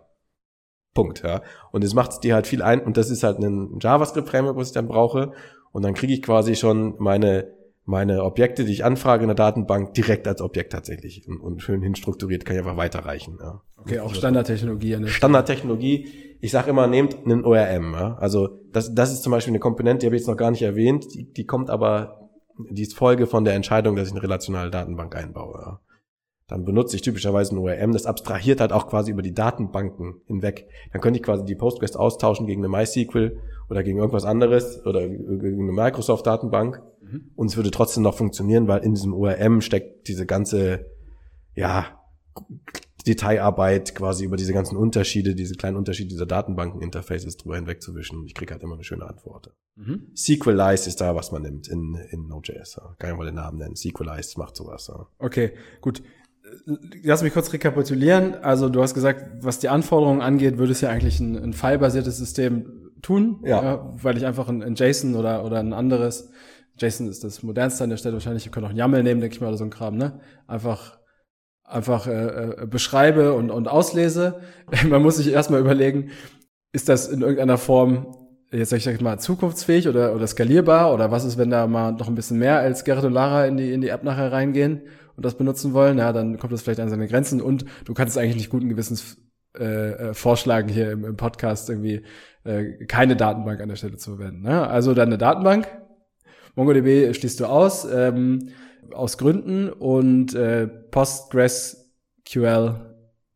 Punkt, ja. Und es macht dir halt viel ein, und das ist halt ein JavaScript-Framework, was ich dann brauche. Und dann kriege ich quasi schon meine meine Objekte, die ich anfrage in der Datenbank, direkt als Objekt tatsächlich und, und schön hinstrukturiert, kann ich einfach weiterreichen. Ja. Okay, auch Standardtechnologie. An Standardtechnologie. Ich sage immer, nehmt einen ORM. Ja. Also das, das ist zum Beispiel eine Komponente, die habe ich jetzt noch gar nicht erwähnt, die, die kommt aber, die ist Folge von der Entscheidung, dass ich eine relationale Datenbank einbaue. Ja. Dann benutze ich typischerweise ein ORM, das abstrahiert halt auch quasi über die Datenbanken hinweg. Dann könnte ich quasi die Postgres austauschen gegen eine MySQL oder gegen irgendwas anderes oder gegen eine Microsoft-Datenbank Mhm. Und es würde trotzdem noch funktionieren, weil in diesem ORM steckt diese ganze, ja, Detailarbeit quasi über diese ganzen Unterschiede, diese kleinen Unterschiede dieser Datenbanken-Interfaces drüber hinwegzuwischen. Ich kriege halt immer eine schöne Antwort. Mhm. SQLize ist da, was man nimmt in, in Node.js. Kann ich mal den Namen nennen. SQLize macht sowas. Ja. Okay, gut. Lass mich kurz rekapitulieren. Also du hast gesagt, was die Anforderungen angeht, würde es ja eigentlich ein, ein file System tun, ja. ja weil ich einfach ein, ein JSON oder, oder ein anderes JSON ist das modernste an der Stelle wahrscheinlich. Ihr könnt auch einen YAML nehmen, denke ich mal, oder so ein Kram, ne? Einfach, einfach äh, äh, beschreibe und, und auslese. Man muss sich erstmal überlegen, ist das in irgendeiner Form jetzt sag ich mal zukunftsfähig oder, oder skalierbar oder was ist, wenn da mal noch ein bisschen mehr als Gerrit und Lara in die, in die App nachher reingehen und das benutzen wollen, ja, dann kommt das vielleicht an seine Grenzen und du kannst es eigentlich nicht guten Gewissens äh, äh, vorschlagen hier im, im Podcast irgendwie äh, keine Datenbank an der Stelle zu verwenden. Ne? Also dann eine Datenbank, MongoDB schließt du aus, ähm, aus Gründen und äh, PostgreSQL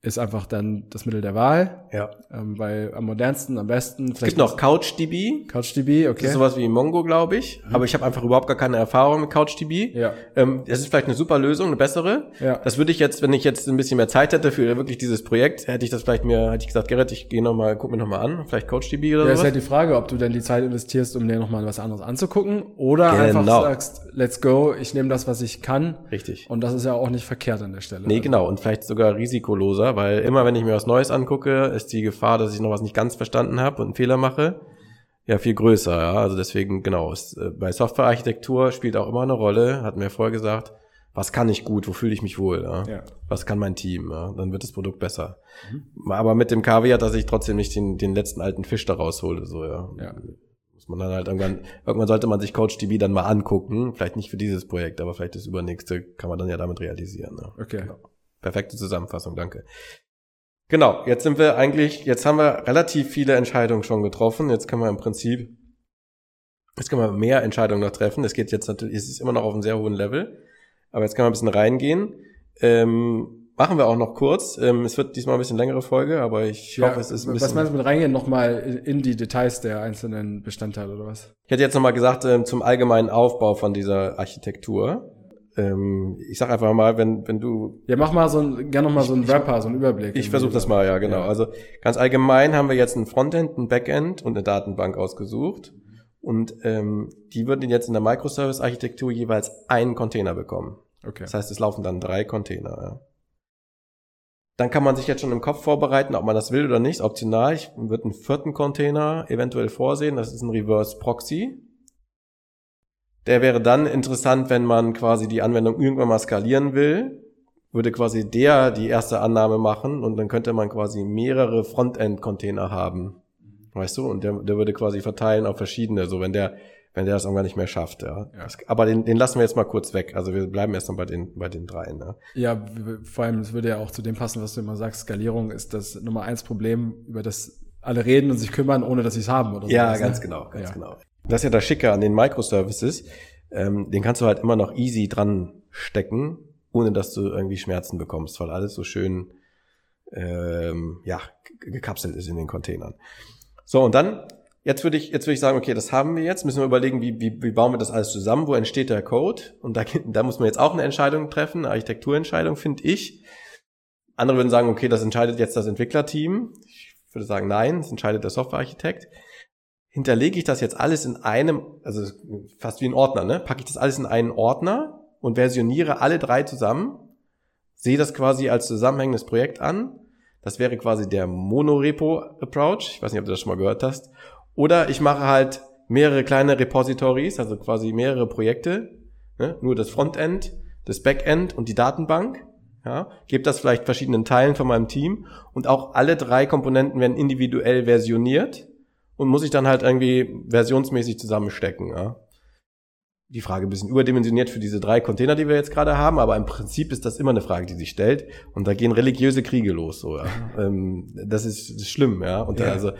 ist einfach dann das Mittel der Wahl. Ja. Ähm, weil am modernsten, am besten. Es gibt noch CouchDB. CouchDB, okay. Das ist sowas wie Mongo, glaube ich. Mhm. Aber ich habe einfach überhaupt gar keine Erfahrung mit CouchDB. Ja. Ähm, das ist vielleicht eine super Lösung, eine bessere. Ja. Das würde ich jetzt, wenn ich jetzt ein bisschen mehr Zeit hätte für wirklich dieses Projekt, hätte ich das vielleicht mir, hätte ich gesagt, Gerrit, ich gehe nochmal, guck mir nochmal an, vielleicht CouchDB oder so. Ja, ist halt die Frage, ob du denn die Zeit investierst, um dir nochmal was anderes anzugucken oder genau. einfach sagst, let's go, ich nehme das, was ich kann. Richtig. Und das ist ja auch nicht verkehrt an der Stelle. Nee, also. genau. Und vielleicht sogar risikoloser, weil immer wenn ich mir was Neues angucke, ist die Gefahr, dass ich noch was nicht ganz verstanden habe und einen Fehler mache, ja viel größer. Ja? Also deswegen, genau, ist, äh, bei Softwarearchitektur spielt auch immer eine Rolle, hatten wir vorher gesagt, was kann ich gut, wo fühle ich mich wohl, ja? ja. was kann mein Team, ja? dann wird das Produkt besser. Mhm. Aber mit dem Kaviar, dass ich trotzdem nicht den, den letzten alten Fisch da raushole, so, ja. ja. Muss man dann halt irgendwann, irgendwann sollte man sich CoachDB dann mal angucken, vielleicht nicht für dieses Projekt, aber vielleicht das übernächste kann man dann ja damit realisieren. Ja. Okay. Genau. Perfekte Zusammenfassung, danke. Genau, jetzt sind wir eigentlich, jetzt haben wir relativ viele Entscheidungen schon getroffen. Jetzt können wir im Prinzip, jetzt können wir mehr Entscheidungen noch treffen. Es geht jetzt natürlich, es ist immer noch auf einem sehr hohen Level, aber jetzt können wir ein bisschen reingehen. Ähm, machen wir auch noch kurz. Ähm, es wird diesmal ein bisschen längere Folge, aber ich ja, hoffe, es ist ein bisschen. Was meinst du mit reingehen? Nochmal in die Details der einzelnen Bestandteile oder was? Ich hätte jetzt nochmal gesagt, ähm, zum allgemeinen Aufbau von dieser Architektur ähm, ich sag einfach mal, wenn, wenn du. Ja, mach mal so ein, gerne noch mal so ein Rapper, so ein Überblick. Ich versuche das mal, ja, genau. Ja. Also ganz allgemein haben wir jetzt ein Frontend, ein Backend und eine Datenbank ausgesucht. Und ähm, die würden jetzt in der Microservice-Architektur jeweils einen Container bekommen. Okay. Das heißt, es laufen dann drei Container. Ja. Dann kann man sich jetzt schon im Kopf vorbereiten, ob man das will oder nicht. Optional. Ich würde einen vierten Container eventuell vorsehen. Das ist ein Reverse Proxy. Der wäre dann interessant, wenn man quasi die Anwendung irgendwann mal skalieren will, würde quasi der die erste Annahme machen und dann könnte man quasi mehrere Frontend-Container haben. Weißt du? Und der, der würde quasi verteilen auf verschiedene, so wenn der, wenn der das irgendwann nicht mehr schafft, ja. ja. Aber den, den lassen wir jetzt mal kurz weg. Also wir bleiben erst mal bei den, bei den dreien, ne? Ja, vor allem, es würde ja auch zu dem passen, was du immer sagst, Skalierung ist das Nummer eins Problem, über das alle reden und sich kümmern, ohne dass sie es haben, oder so. Ja, ganz ne? genau, ganz ja. genau. Das ist ja das Schicke an den Microservices. Ähm, den kannst du halt immer noch easy dran stecken, ohne dass du irgendwie Schmerzen bekommst, weil alles so schön ähm, ja, gekapselt ist in den Containern. So, und dann Jetzt würde ich, jetzt würde ich sagen, okay, das haben wir jetzt. Müssen wir überlegen, wie, wie, wie bauen wir das alles zusammen? Wo entsteht der Code? Und da, da muss man jetzt auch eine Entscheidung treffen, eine Architekturentscheidung, finde ich. Andere würden sagen, okay, das entscheidet jetzt das Entwicklerteam. Ich würde sagen, nein, das entscheidet der Softwarearchitekt. Hinterlege ich das jetzt alles in einem, also fast wie ein Ordner, ne? Packe ich das alles in einen Ordner und versioniere alle drei zusammen, sehe das quasi als zusammenhängendes Projekt an. Das wäre quasi der Monorepo-Approach. Ich weiß nicht, ob du das schon mal gehört hast. Oder ich mache halt mehrere kleine Repositories, also quasi mehrere Projekte, ne? nur das Frontend, das Backend und die Datenbank. Ja, gebe das vielleicht verschiedenen Teilen von meinem Team und auch alle drei Komponenten werden individuell versioniert und muss ich dann halt irgendwie versionsmäßig zusammenstecken. Ja. Die Frage ein bisschen überdimensioniert für diese drei Container, die wir jetzt gerade haben, aber im Prinzip ist das immer eine Frage, die sich stellt. Und da gehen religiöse Kriege los. So, ja. ähm, das, ist, das ist schlimm, ja. Und ja. also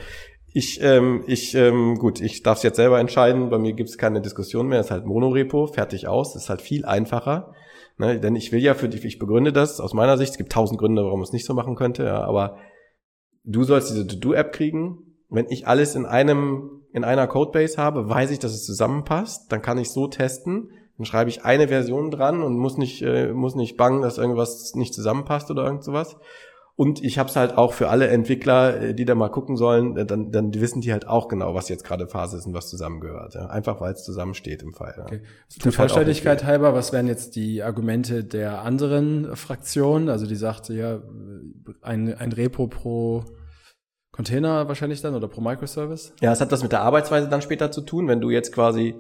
ich, ähm, ich, ähm, gut, ich darf es jetzt selber entscheiden. Bei mir gibt es keine Diskussion mehr. Es ist halt Monorepo, fertig aus. Ist halt viel einfacher. Ne? Denn ich will ja für dich, ich begründe das aus meiner Sicht. Es gibt tausend Gründe, warum es nicht so machen könnte. Ja, aber du sollst diese To-Do-App kriegen. Wenn ich alles in einem, in einer Codebase habe, weiß ich, dass es zusammenpasst. Dann kann ich so testen. Dann schreibe ich eine Version dran und muss nicht, äh, muss nicht bangen, dass irgendwas nicht zusammenpasst oder irgend sowas. Und ich habe es halt auch für alle Entwickler, äh, die da mal gucken sollen, äh, dann, dann wissen die halt auch genau, was jetzt gerade Phase ist und was zusammengehört. Ja. Einfach weil es zusammensteht im Fall. Ja. Okay. Der halt Vollständigkeit halber, was wären jetzt die Argumente der anderen Fraktionen? Also die sagte ja, ein, ein Repo pro Container wahrscheinlich dann oder pro Microservice? Ja, es hat das mit der Arbeitsweise dann später zu tun, wenn du jetzt quasi,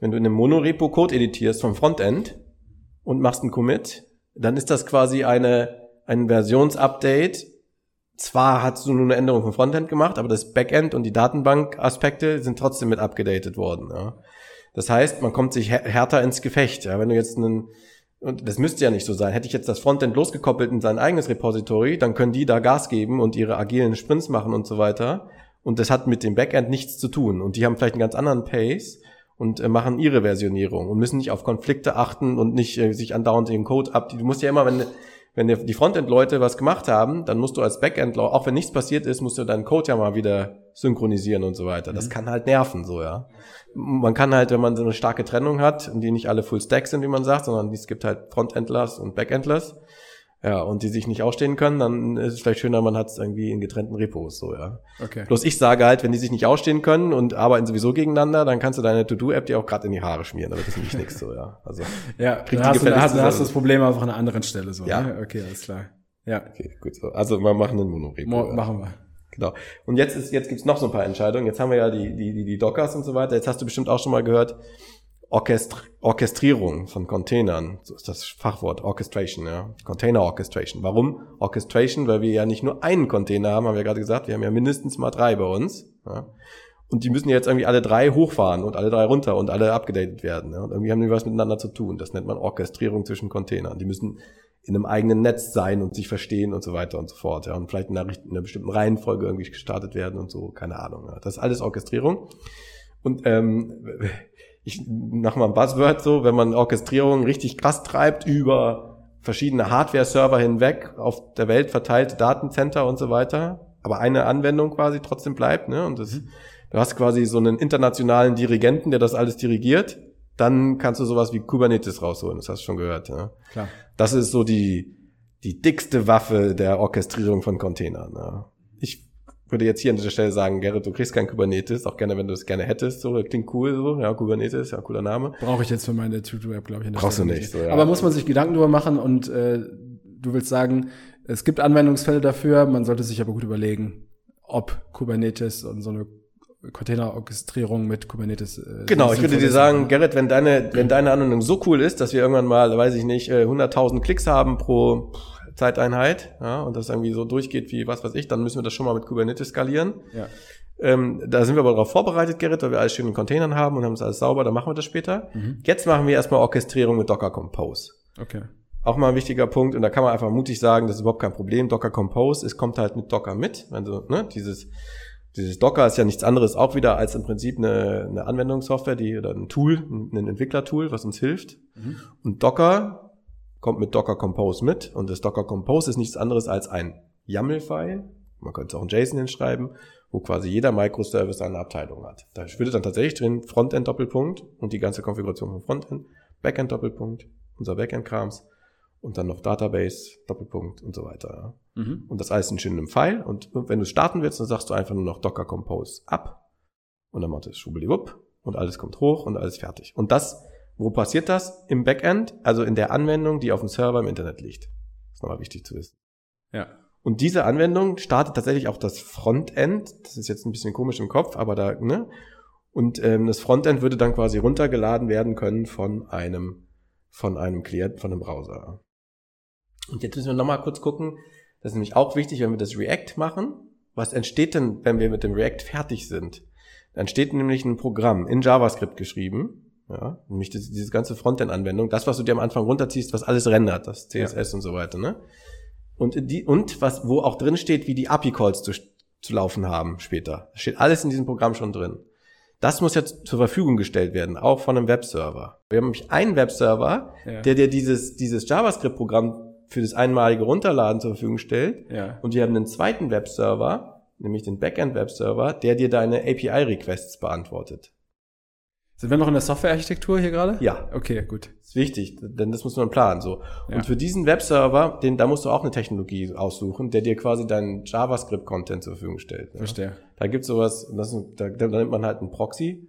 wenn du in einem Monorepo Code editierst vom Frontend und machst einen Commit, dann ist das quasi eine ein Versionsupdate. Zwar hast du nur eine Änderung vom Frontend gemacht, aber das Backend und die Datenbank-Aspekte sind trotzdem mit abgedatet worden. Ja. Das heißt, man kommt sich härter ins Gefecht. Ja. Wenn du jetzt einen, und das müsste ja nicht so sein, hätte ich jetzt das Frontend losgekoppelt in sein eigenes Repository, dann können die da Gas geben und ihre agilen Sprints machen und so weiter. Und das hat mit dem Backend nichts zu tun. Und die haben vielleicht einen ganz anderen Pace und äh, machen ihre Versionierung und müssen nicht auf Konflikte achten und nicht äh, sich andauernd den Code ab. Du musst ja immer, wenn wenn die Frontend-Leute was gemacht haben, dann musst du als Backend, auch wenn nichts passiert ist, musst du deinen Code ja mal wieder synchronisieren und so weiter. Das mhm. kann halt nerven, so, ja. Man kann halt, wenn man so eine starke Trennung hat, und die nicht alle Full Stack sind, wie man sagt, sondern es gibt halt Frontendlers und Backendlers, ja, und die sich nicht ausstehen können, dann ist es vielleicht schöner, man hat es irgendwie in getrennten Repos, so, ja. Okay. Bloß ich sage halt, wenn die sich nicht ausstehen können und arbeiten sowieso gegeneinander, dann kannst du deine To-Do-App dir auch gerade in die Haare schmieren, aber das ist nämlich nichts, so, ja. Also, ja, dann hast, du, dann hast, dann hast du das Problem einfach an einer anderen Stelle, so, ja. Ne? Okay, alles klar. Ja. Okay, gut, so. Also, wir machen einen Monorepo. Mo ja. Machen wir. Genau. Und jetzt ist, jetzt gibt's noch so ein paar Entscheidungen. Jetzt haben wir ja die, die, die, die Dockers und so weiter. Jetzt hast du bestimmt auch schon mal gehört, Orchestr Orchestrierung von Containern, so ist das Fachwort, Orchestration, ja. Container Orchestration. Warum Orchestration? Weil wir ja nicht nur einen Container haben, haben wir gerade gesagt, wir haben ja mindestens mal drei bei uns. Ja. Und die müssen jetzt irgendwie alle drei hochfahren und alle drei runter und alle abgedatet werden. Ja. Und irgendwie haben die was miteinander zu tun. Das nennt man Orchestrierung zwischen Containern. Die müssen in einem eigenen Netz sein und sich verstehen und so weiter und so fort. Ja. Und vielleicht in einer, in einer bestimmten Reihenfolge irgendwie gestartet werden und so, keine Ahnung. Ja. Das ist alles Orchestrierung. Und ähm, ich nach mal ein Buzzword so, wenn man Orchestrierung richtig krass treibt über verschiedene Hardware-Server hinweg, auf der Welt verteilte Datencenter und so weiter, aber eine Anwendung quasi trotzdem bleibt, ne? Und das, mhm. du hast quasi so einen internationalen Dirigenten, der das alles dirigiert, dann kannst du sowas wie Kubernetes rausholen, das hast du schon gehört, ja. Klar. Das ist so die, die dickste Waffe der Orchestrierung von Containern. Ne? Ich würde jetzt hier an dieser Stelle sagen, Gerrit, du kriegst kein Kubernetes, auch gerne, wenn du es gerne hättest, so, klingt cool, so, ja, Kubernetes, ja, cooler Name. Brauche ich jetzt für meine To-Do-App, glaube ich. Brauchst Stelle du nicht, so, ja. Aber muss man sich Gedanken drüber machen und äh, du willst sagen, es gibt Anwendungsfälle dafür, man sollte sich aber gut überlegen, ob Kubernetes und so eine Container-Orchestrierung mit Kubernetes. Äh, genau, ich würde dir sagen, Gerrit, wenn deine, wenn deine Anwendung so cool ist, dass wir irgendwann mal, weiß ich nicht, 100.000 äh, Klicks haben pro Zeiteinheit, ja, und das irgendwie so durchgeht wie was weiß ich, dann müssen wir das schon mal mit Kubernetes skalieren. Ja. Ähm, da sind wir aber darauf vorbereitet, Gerrit, weil wir alles schön in Containern haben und haben es alles sauber, dann machen wir das später. Mhm. Jetzt machen wir erstmal Orchestrierung mit Docker Compose. Okay. Auch mal ein wichtiger Punkt, und da kann man einfach mutig sagen, das ist überhaupt kein Problem. Docker Compose, es kommt halt mit Docker mit. Also, ne, dieses, dieses Docker ist ja nichts anderes auch wieder als im Prinzip eine, eine Anwendungssoftware, die oder ein Tool, ein Entwicklertool, was uns hilft. Mhm. Und Docker kommt mit Docker Compose mit und das Docker Compose ist nichts anderes als ein YAML-File, man könnte es auch in JSON hinschreiben, wo quasi jeder Microservice eine Abteilung hat. Da würde dann tatsächlich drin Frontend Doppelpunkt und die ganze Konfiguration von Frontend, Backend Doppelpunkt, unser Backend-Krams und dann noch Database, Doppelpunkt und so weiter. Ja. Mhm. Und das alles in schönem Pfeil. Und wenn du starten willst, dann sagst du einfach nur noch Docker Compose ab. Und dann macht es schwubbeliwupp und alles kommt hoch und alles fertig. Und das, wo passiert das? Im Backend, also in der Anwendung, die auf dem Server im Internet liegt. Das ist nochmal wichtig zu wissen. Ja. Und diese Anwendung startet tatsächlich auch das Frontend. Das ist jetzt ein bisschen komisch im Kopf, aber da, ne? Und ähm, das Frontend würde dann quasi runtergeladen werden können von einem, von einem Client, von einem Browser. Und jetzt müssen wir nochmal kurz gucken, das ist nämlich auch wichtig, wenn wir das React machen. Was entsteht denn, wenn wir mit dem React fertig sind? Dann steht nämlich ein Programm in JavaScript geschrieben, ja, nämlich das, diese ganze Frontend-Anwendung, das, was du dir am Anfang runterziehst, was alles rendert, das CSS ja. und so weiter, ne? Und die, und was, wo auch drin steht, wie die API-Calls zu, zu laufen haben später. Das steht alles in diesem Programm schon drin. Das muss jetzt zur Verfügung gestellt werden, auch von einem Webserver. Wir haben nämlich einen Webserver, ja. der dir dieses, dieses JavaScript-Programm für das einmalige Runterladen zur Verfügung stellt. Ja. Und wir haben einen zweiten Webserver, nämlich den Backend-Webserver, der dir deine API-Requests beantwortet. Sind wir noch in der Softwarearchitektur hier gerade? Ja. Okay, gut. Das ist wichtig, denn das muss man planen, so. Ja. Und für diesen Webserver, den, da musst du auch eine Technologie aussuchen, der dir quasi deinen JavaScript-Content zur Verfügung stellt. Verstehe. Ja. Da gibt's sowas, das, da, da nimmt man halt einen Proxy,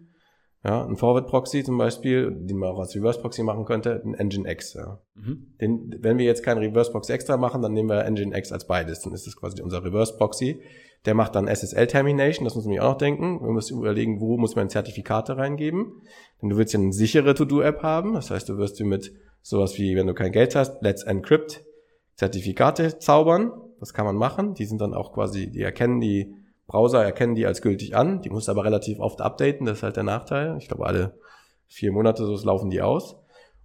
ja, ein Forward Proxy zum Beispiel, den man auch als Reverse Proxy machen könnte, ein Nginx. Ja. Mhm. Den, wenn wir jetzt keinen Reverse Proxy extra machen, dann nehmen wir Nginx als beides. Dann ist das quasi unser Reverse Proxy. Der macht dann SSL Termination, das muss man sich auch noch denken. Wir müssen überlegen, wo muss man Zertifikate reingeben. Denn du willst ja eine sichere To-Do-App haben. Das heißt, du wirst dir mit sowas wie, wenn du kein Geld hast, Let's Encrypt Zertifikate zaubern. Das kann man machen. Die sind dann auch quasi, die erkennen die Browser erkennen die als gültig an, die musst du aber relativ oft updaten, das ist halt der Nachteil. Ich glaube, alle vier Monate so laufen die aus.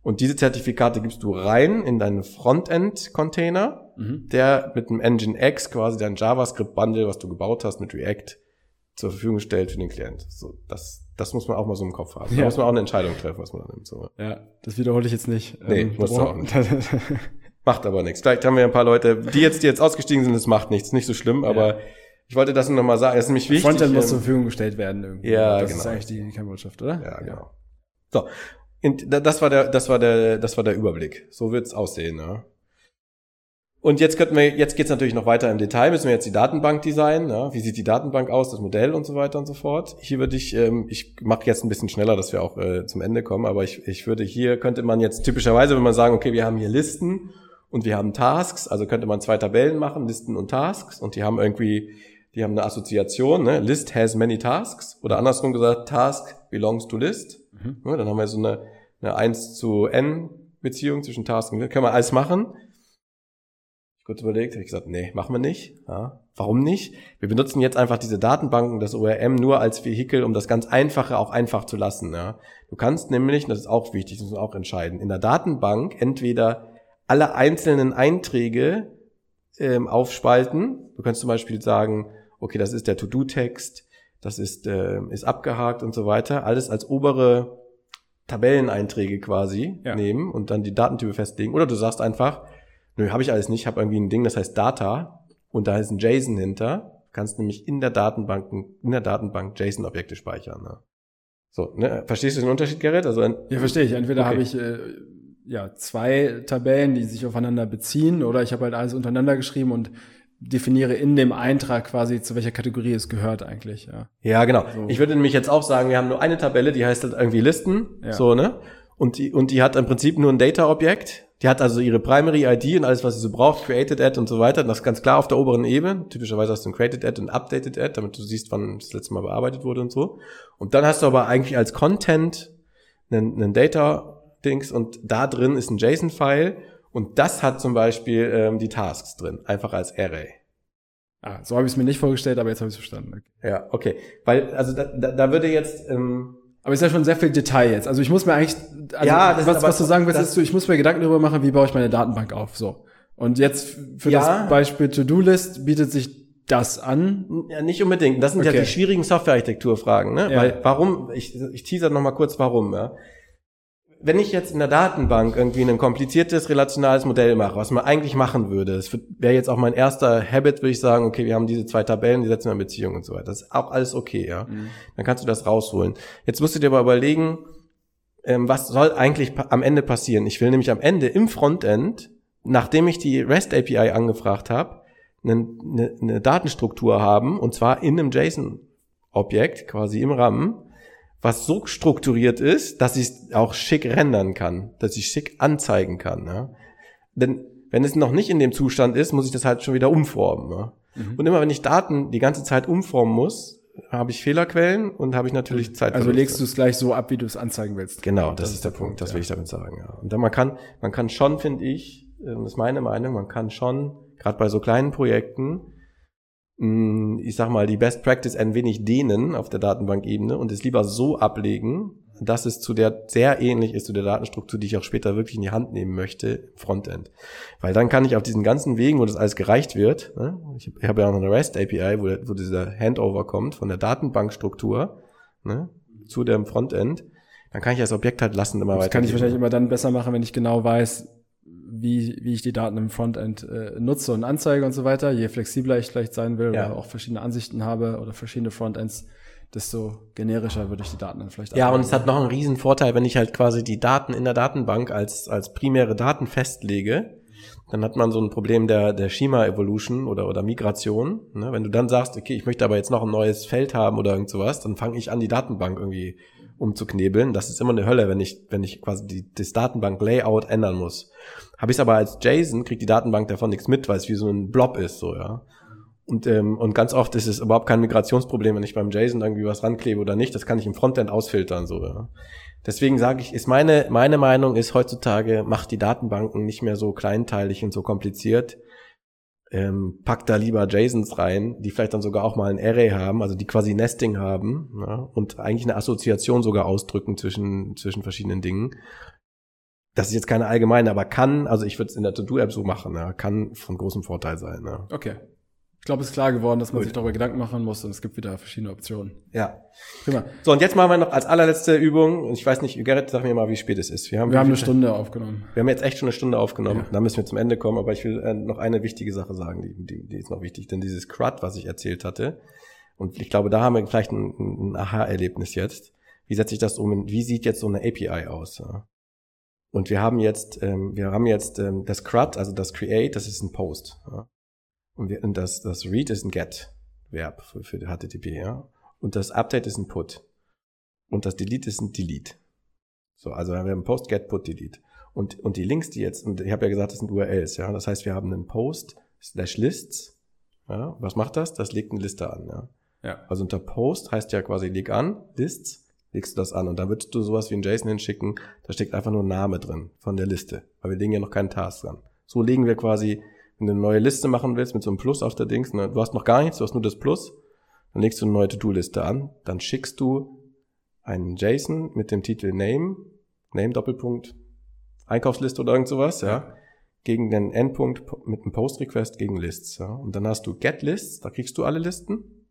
Und diese Zertifikate gibst du rein in deinen Frontend-Container, mhm. der mit dem Nginx quasi dein JavaScript-Bundle, was du gebaut hast mit React, zur Verfügung stellt für den Client. So, das, das muss man auch mal so im Kopf haben. Ja. Da muss man auch eine Entscheidung treffen, was man da nimmt. So. Ja, das wiederhole ich jetzt nicht. Nee, ähm, musst du auch nicht. macht aber nichts. Vielleicht haben wir ein paar Leute, die jetzt, die jetzt ausgestiegen sind, das macht nichts. Nicht so schlimm, ja. aber ich wollte das nur noch mal sagen. Das ist nämlich wichtig. Frontend muss ähm, zur Verfügung gestellt werden irgendwie. Ja, das genau. ist eigentlich die, Kernbotschaft, oder? Ja, genau. So. Und das war der, das war der, das war der Überblick. So wird's aussehen, ne? Und jetzt könnten wir, jetzt geht's natürlich noch weiter im Detail. Müssen wir jetzt die Datenbank designen? Ne? Wie sieht die Datenbank aus, das Modell und so weiter und so fort? Hier würde ich, ähm, ich mache jetzt ein bisschen schneller, dass wir auch äh, zum Ende kommen. Aber ich, ich würde hier könnte man jetzt typischerweise, wenn man sagen, okay, wir haben hier Listen und wir haben Tasks, also könnte man zwei Tabellen machen, Listen und Tasks, und die haben irgendwie die haben eine Assoziation, ne? List has many tasks oder andersrum gesagt, Task belongs to List. Mhm. Ja, dann haben wir so eine, eine 1 zu n Beziehung zwischen Task und. Können wir alles machen? Ich kurz überlegt, habe ich gesagt, nee, machen wir nicht. Ja, warum nicht? Wir benutzen jetzt einfach diese Datenbanken, das ORM nur als Vehikel, um das ganz Einfache auch einfach zu lassen. Ja. Du kannst nämlich, das ist auch wichtig, das muss man auch entscheiden, in der Datenbank entweder alle einzelnen Einträge ähm, aufspalten. Du kannst zum Beispiel sagen, okay, das ist der To-Do-Text, das ist, äh, ist abgehakt und so weiter. Alles als obere Tabelleneinträge quasi ja. nehmen und dann die Datentype festlegen. Oder du sagst einfach, nö, habe ich alles nicht, ich habe irgendwie ein Ding, das heißt Data und da ist ein JSON hinter. Du kannst nämlich in der Datenbank, in der Datenbank JSON-Objekte speichern. Ne? So, ne? Verstehst du den Unterschied, Gerrit? Also ein, ja, verstehe ich. Entweder okay. habe ich äh, ja zwei Tabellen, die sich aufeinander beziehen, oder ich habe halt alles untereinander geschrieben und definiere in dem Eintrag quasi, zu welcher Kategorie es gehört eigentlich. Ja, ja genau. So. Ich würde nämlich jetzt auch sagen, wir haben nur eine Tabelle, die heißt halt irgendwie Listen, ja. so, ne? Und die, und die hat im Prinzip nur ein Data-Objekt. Die hat also ihre Primary ID und alles, was sie so braucht, Created Ad und so weiter. das ist ganz klar auf der oberen Ebene. Typischerweise hast du ein Created Ad und Updated Ad, damit du siehst, wann das letzte Mal bearbeitet wurde und so. Und dann hast du aber eigentlich als Content einen, einen Data-Dings und da drin ist ein JSON-File und das hat zum Beispiel ähm, die Tasks drin, einfach als Array. Ah, so habe ich es mir nicht vorgestellt, aber jetzt habe ich es verstanden. Okay. Ja, okay. Weil, also da, da, da würde jetzt. Ähm, aber ist ja schon sehr viel Detail jetzt. Also ich muss mir eigentlich, also ja, das was, was du sagen willst, ist, ich muss mir Gedanken darüber machen, wie baue ich meine Datenbank auf. So. Und jetzt für ja. das Beispiel To-Do-List bietet sich das an? Ja, nicht unbedingt. Das sind okay. ja die schwierigen Softwarearchitekturfragen, ne? Ja. Weil warum, ich, ich teaser noch mal kurz warum, ja wenn ich jetzt in der Datenbank irgendwie ein kompliziertes relationales Modell mache, was man eigentlich machen würde, das wäre jetzt auch mein erster Habit, würde ich sagen, okay, wir haben diese zwei Tabellen, die setzen wir in Beziehung und so weiter. Das ist auch alles okay, ja. Mhm. Dann kannst du das rausholen. Jetzt musst du dir aber überlegen, ähm, was soll eigentlich am Ende passieren? Ich will nämlich am Ende im Frontend, nachdem ich die REST API angefragt habe, eine, eine, eine Datenstruktur haben, und zwar in einem JSON-Objekt, quasi im RAM, was so strukturiert ist, dass ich es auch schick rendern kann, dass ich schick anzeigen kann. Ja? Denn wenn es noch nicht in dem Zustand ist, muss ich das halt schon wieder umformen. Ja? Mhm. Und immer wenn ich Daten die ganze Zeit umformen muss, habe ich Fehlerquellen und habe ich natürlich Zeit. Also legst du es gleich so ab, wie du es anzeigen willst. Genau, das, das ist der Punkt, Punkt das ja. will ich damit sagen. Ja. Und dann man kann, man kann schon, finde ich, das ist meine Meinung, man kann schon, gerade bei so kleinen Projekten, ich sag mal, die Best Practice ein wenig dehnen auf der Datenbankebene und es lieber so ablegen, dass es zu der sehr ähnlich ist zu der Datenstruktur, die ich auch später wirklich in die Hand nehmen möchte, Frontend. Weil dann kann ich auf diesen ganzen Wegen, wo das alles gereicht wird, ne, ich habe ja auch noch eine REST API, wo, wo dieser Handover kommt von der Datenbankstruktur ne, zu dem Frontend, dann kann ich das Objekt halt lassen immer weiter. Das kann ich wahrscheinlich immer dann besser machen, wenn ich genau weiß, wie, wie ich die Daten im Frontend äh, nutze und anzeige und so weiter. Je flexibler ich vielleicht sein will ja. oder auch verschiedene Ansichten habe oder verschiedene Frontends, desto generischer würde ich die Daten dann vielleicht Ja, anwenden. und es hat noch einen riesen Vorteil, wenn ich halt quasi die Daten in der Datenbank als, als primäre Daten festlege, dann hat man so ein Problem der, der Schema-Evolution oder, oder Migration. Ne? Wenn du dann sagst, okay, ich möchte aber jetzt noch ein neues Feld haben oder irgend sowas, dann fange ich an, die Datenbank irgendwie umzuknebeln. Das ist immer eine Hölle, wenn ich, wenn ich quasi die, das Datenbank-Layout ändern muss. Habe ich es aber als JSON, kriegt die Datenbank davon nichts mit, weil es wie so ein Blob ist, so, ja. Und, ähm, und ganz oft ist es überhaupt kein Migrationsproblem, wenn ich beim JSON irgendwie was ranklebe oder nicht. Das kann ich im Frontend ausfiltern, so, ja. Deswegen sage ich, ist meine, meine Meinung ist heutzutage, macht die Datenbanken nicht mehr so kleinteilig und so kompliziert. Ähm, packt da lieber JSONs rein, die vielleicht dann sogar auch mal ein Array haben, also die quasi Nesting haben ja, und eigentlich eine Assoziation sogar ausdrücken zwischen, zwischen verschiedenen Dingen das ist jetzt keine allgemeine, aber kann, also ich würde es in der To-Do-App so machen, ja, kann von großem Vorteil sein. Ja. Okay. Ich glaube, es ist klar geworden, dass man Gut. sich darüber Gedanken machen muss und es gibt wieder verschiedene Optionen. Ja. Prima. So, und jetzt machen wir noch als allerletzte Übung, ich weiß nicht, Gerrit, sag mir mal, wie spät es ist. Wir haben, wir haben eine Stunde aufgenommen. Wir haben jetzt echt schon eine Stunde aufgenommen. Ja. Da müssen wir zum Ende kommen, aber ich will äh, noch eine wichtige Sache sagen, die, die, die ist noch wichtig, denn dieses CRUD, was ich erzählt hatte, und ich glaube, da haben wir vielleicht ein, ein Aha-Erlebnis jetzt. Wie setze ich das um? Wie sieht jetzt so eine API aus? Ja? Und wir haben jetzt, ähm, wir haben jetzt ähm, das CRUD, also das Create, das ist ein Post. Ja? Und, wir, und das, das Read ist ein Get-Verb für, für HTTP, ja. Und das Update ist ein Put. Und das Delete ist ein Delete. So, also wir haben Post, Get, Put, Delete. Und, und die Links, die jetzt, und ich habe ja gesagt, das sind URLs, ja. Das heißt, wir haben einen Post slash Lists. Ja. Was macht das? Das legt eine Liste an, ja. ja. Also unter Post heißt ja quasi leg an, Lists legst du das an und dann würdest du sowas wie ein JSON hinschicken, da steckt einfach nur ein Name drin von der Liste, weil wir legen ja noch keinen Task dran. So legen wir quasi, wenn du eine neue Liste machen willst mit so einem Plus auf der Dings, ne, du hast noch gar nichts, du hast nur das Plus, dann legst du eine neue To-Do-Liste an, dann schickst du einen JSON mit dem Titel Name, Name Doppelpunkt, Einkaufsliste oder irgend sowas, ja, gegen den Endpunkt mit einem Post-Request gegen Lists, ja. Und dann hast du Get Lists, da kriegst du alle Listen.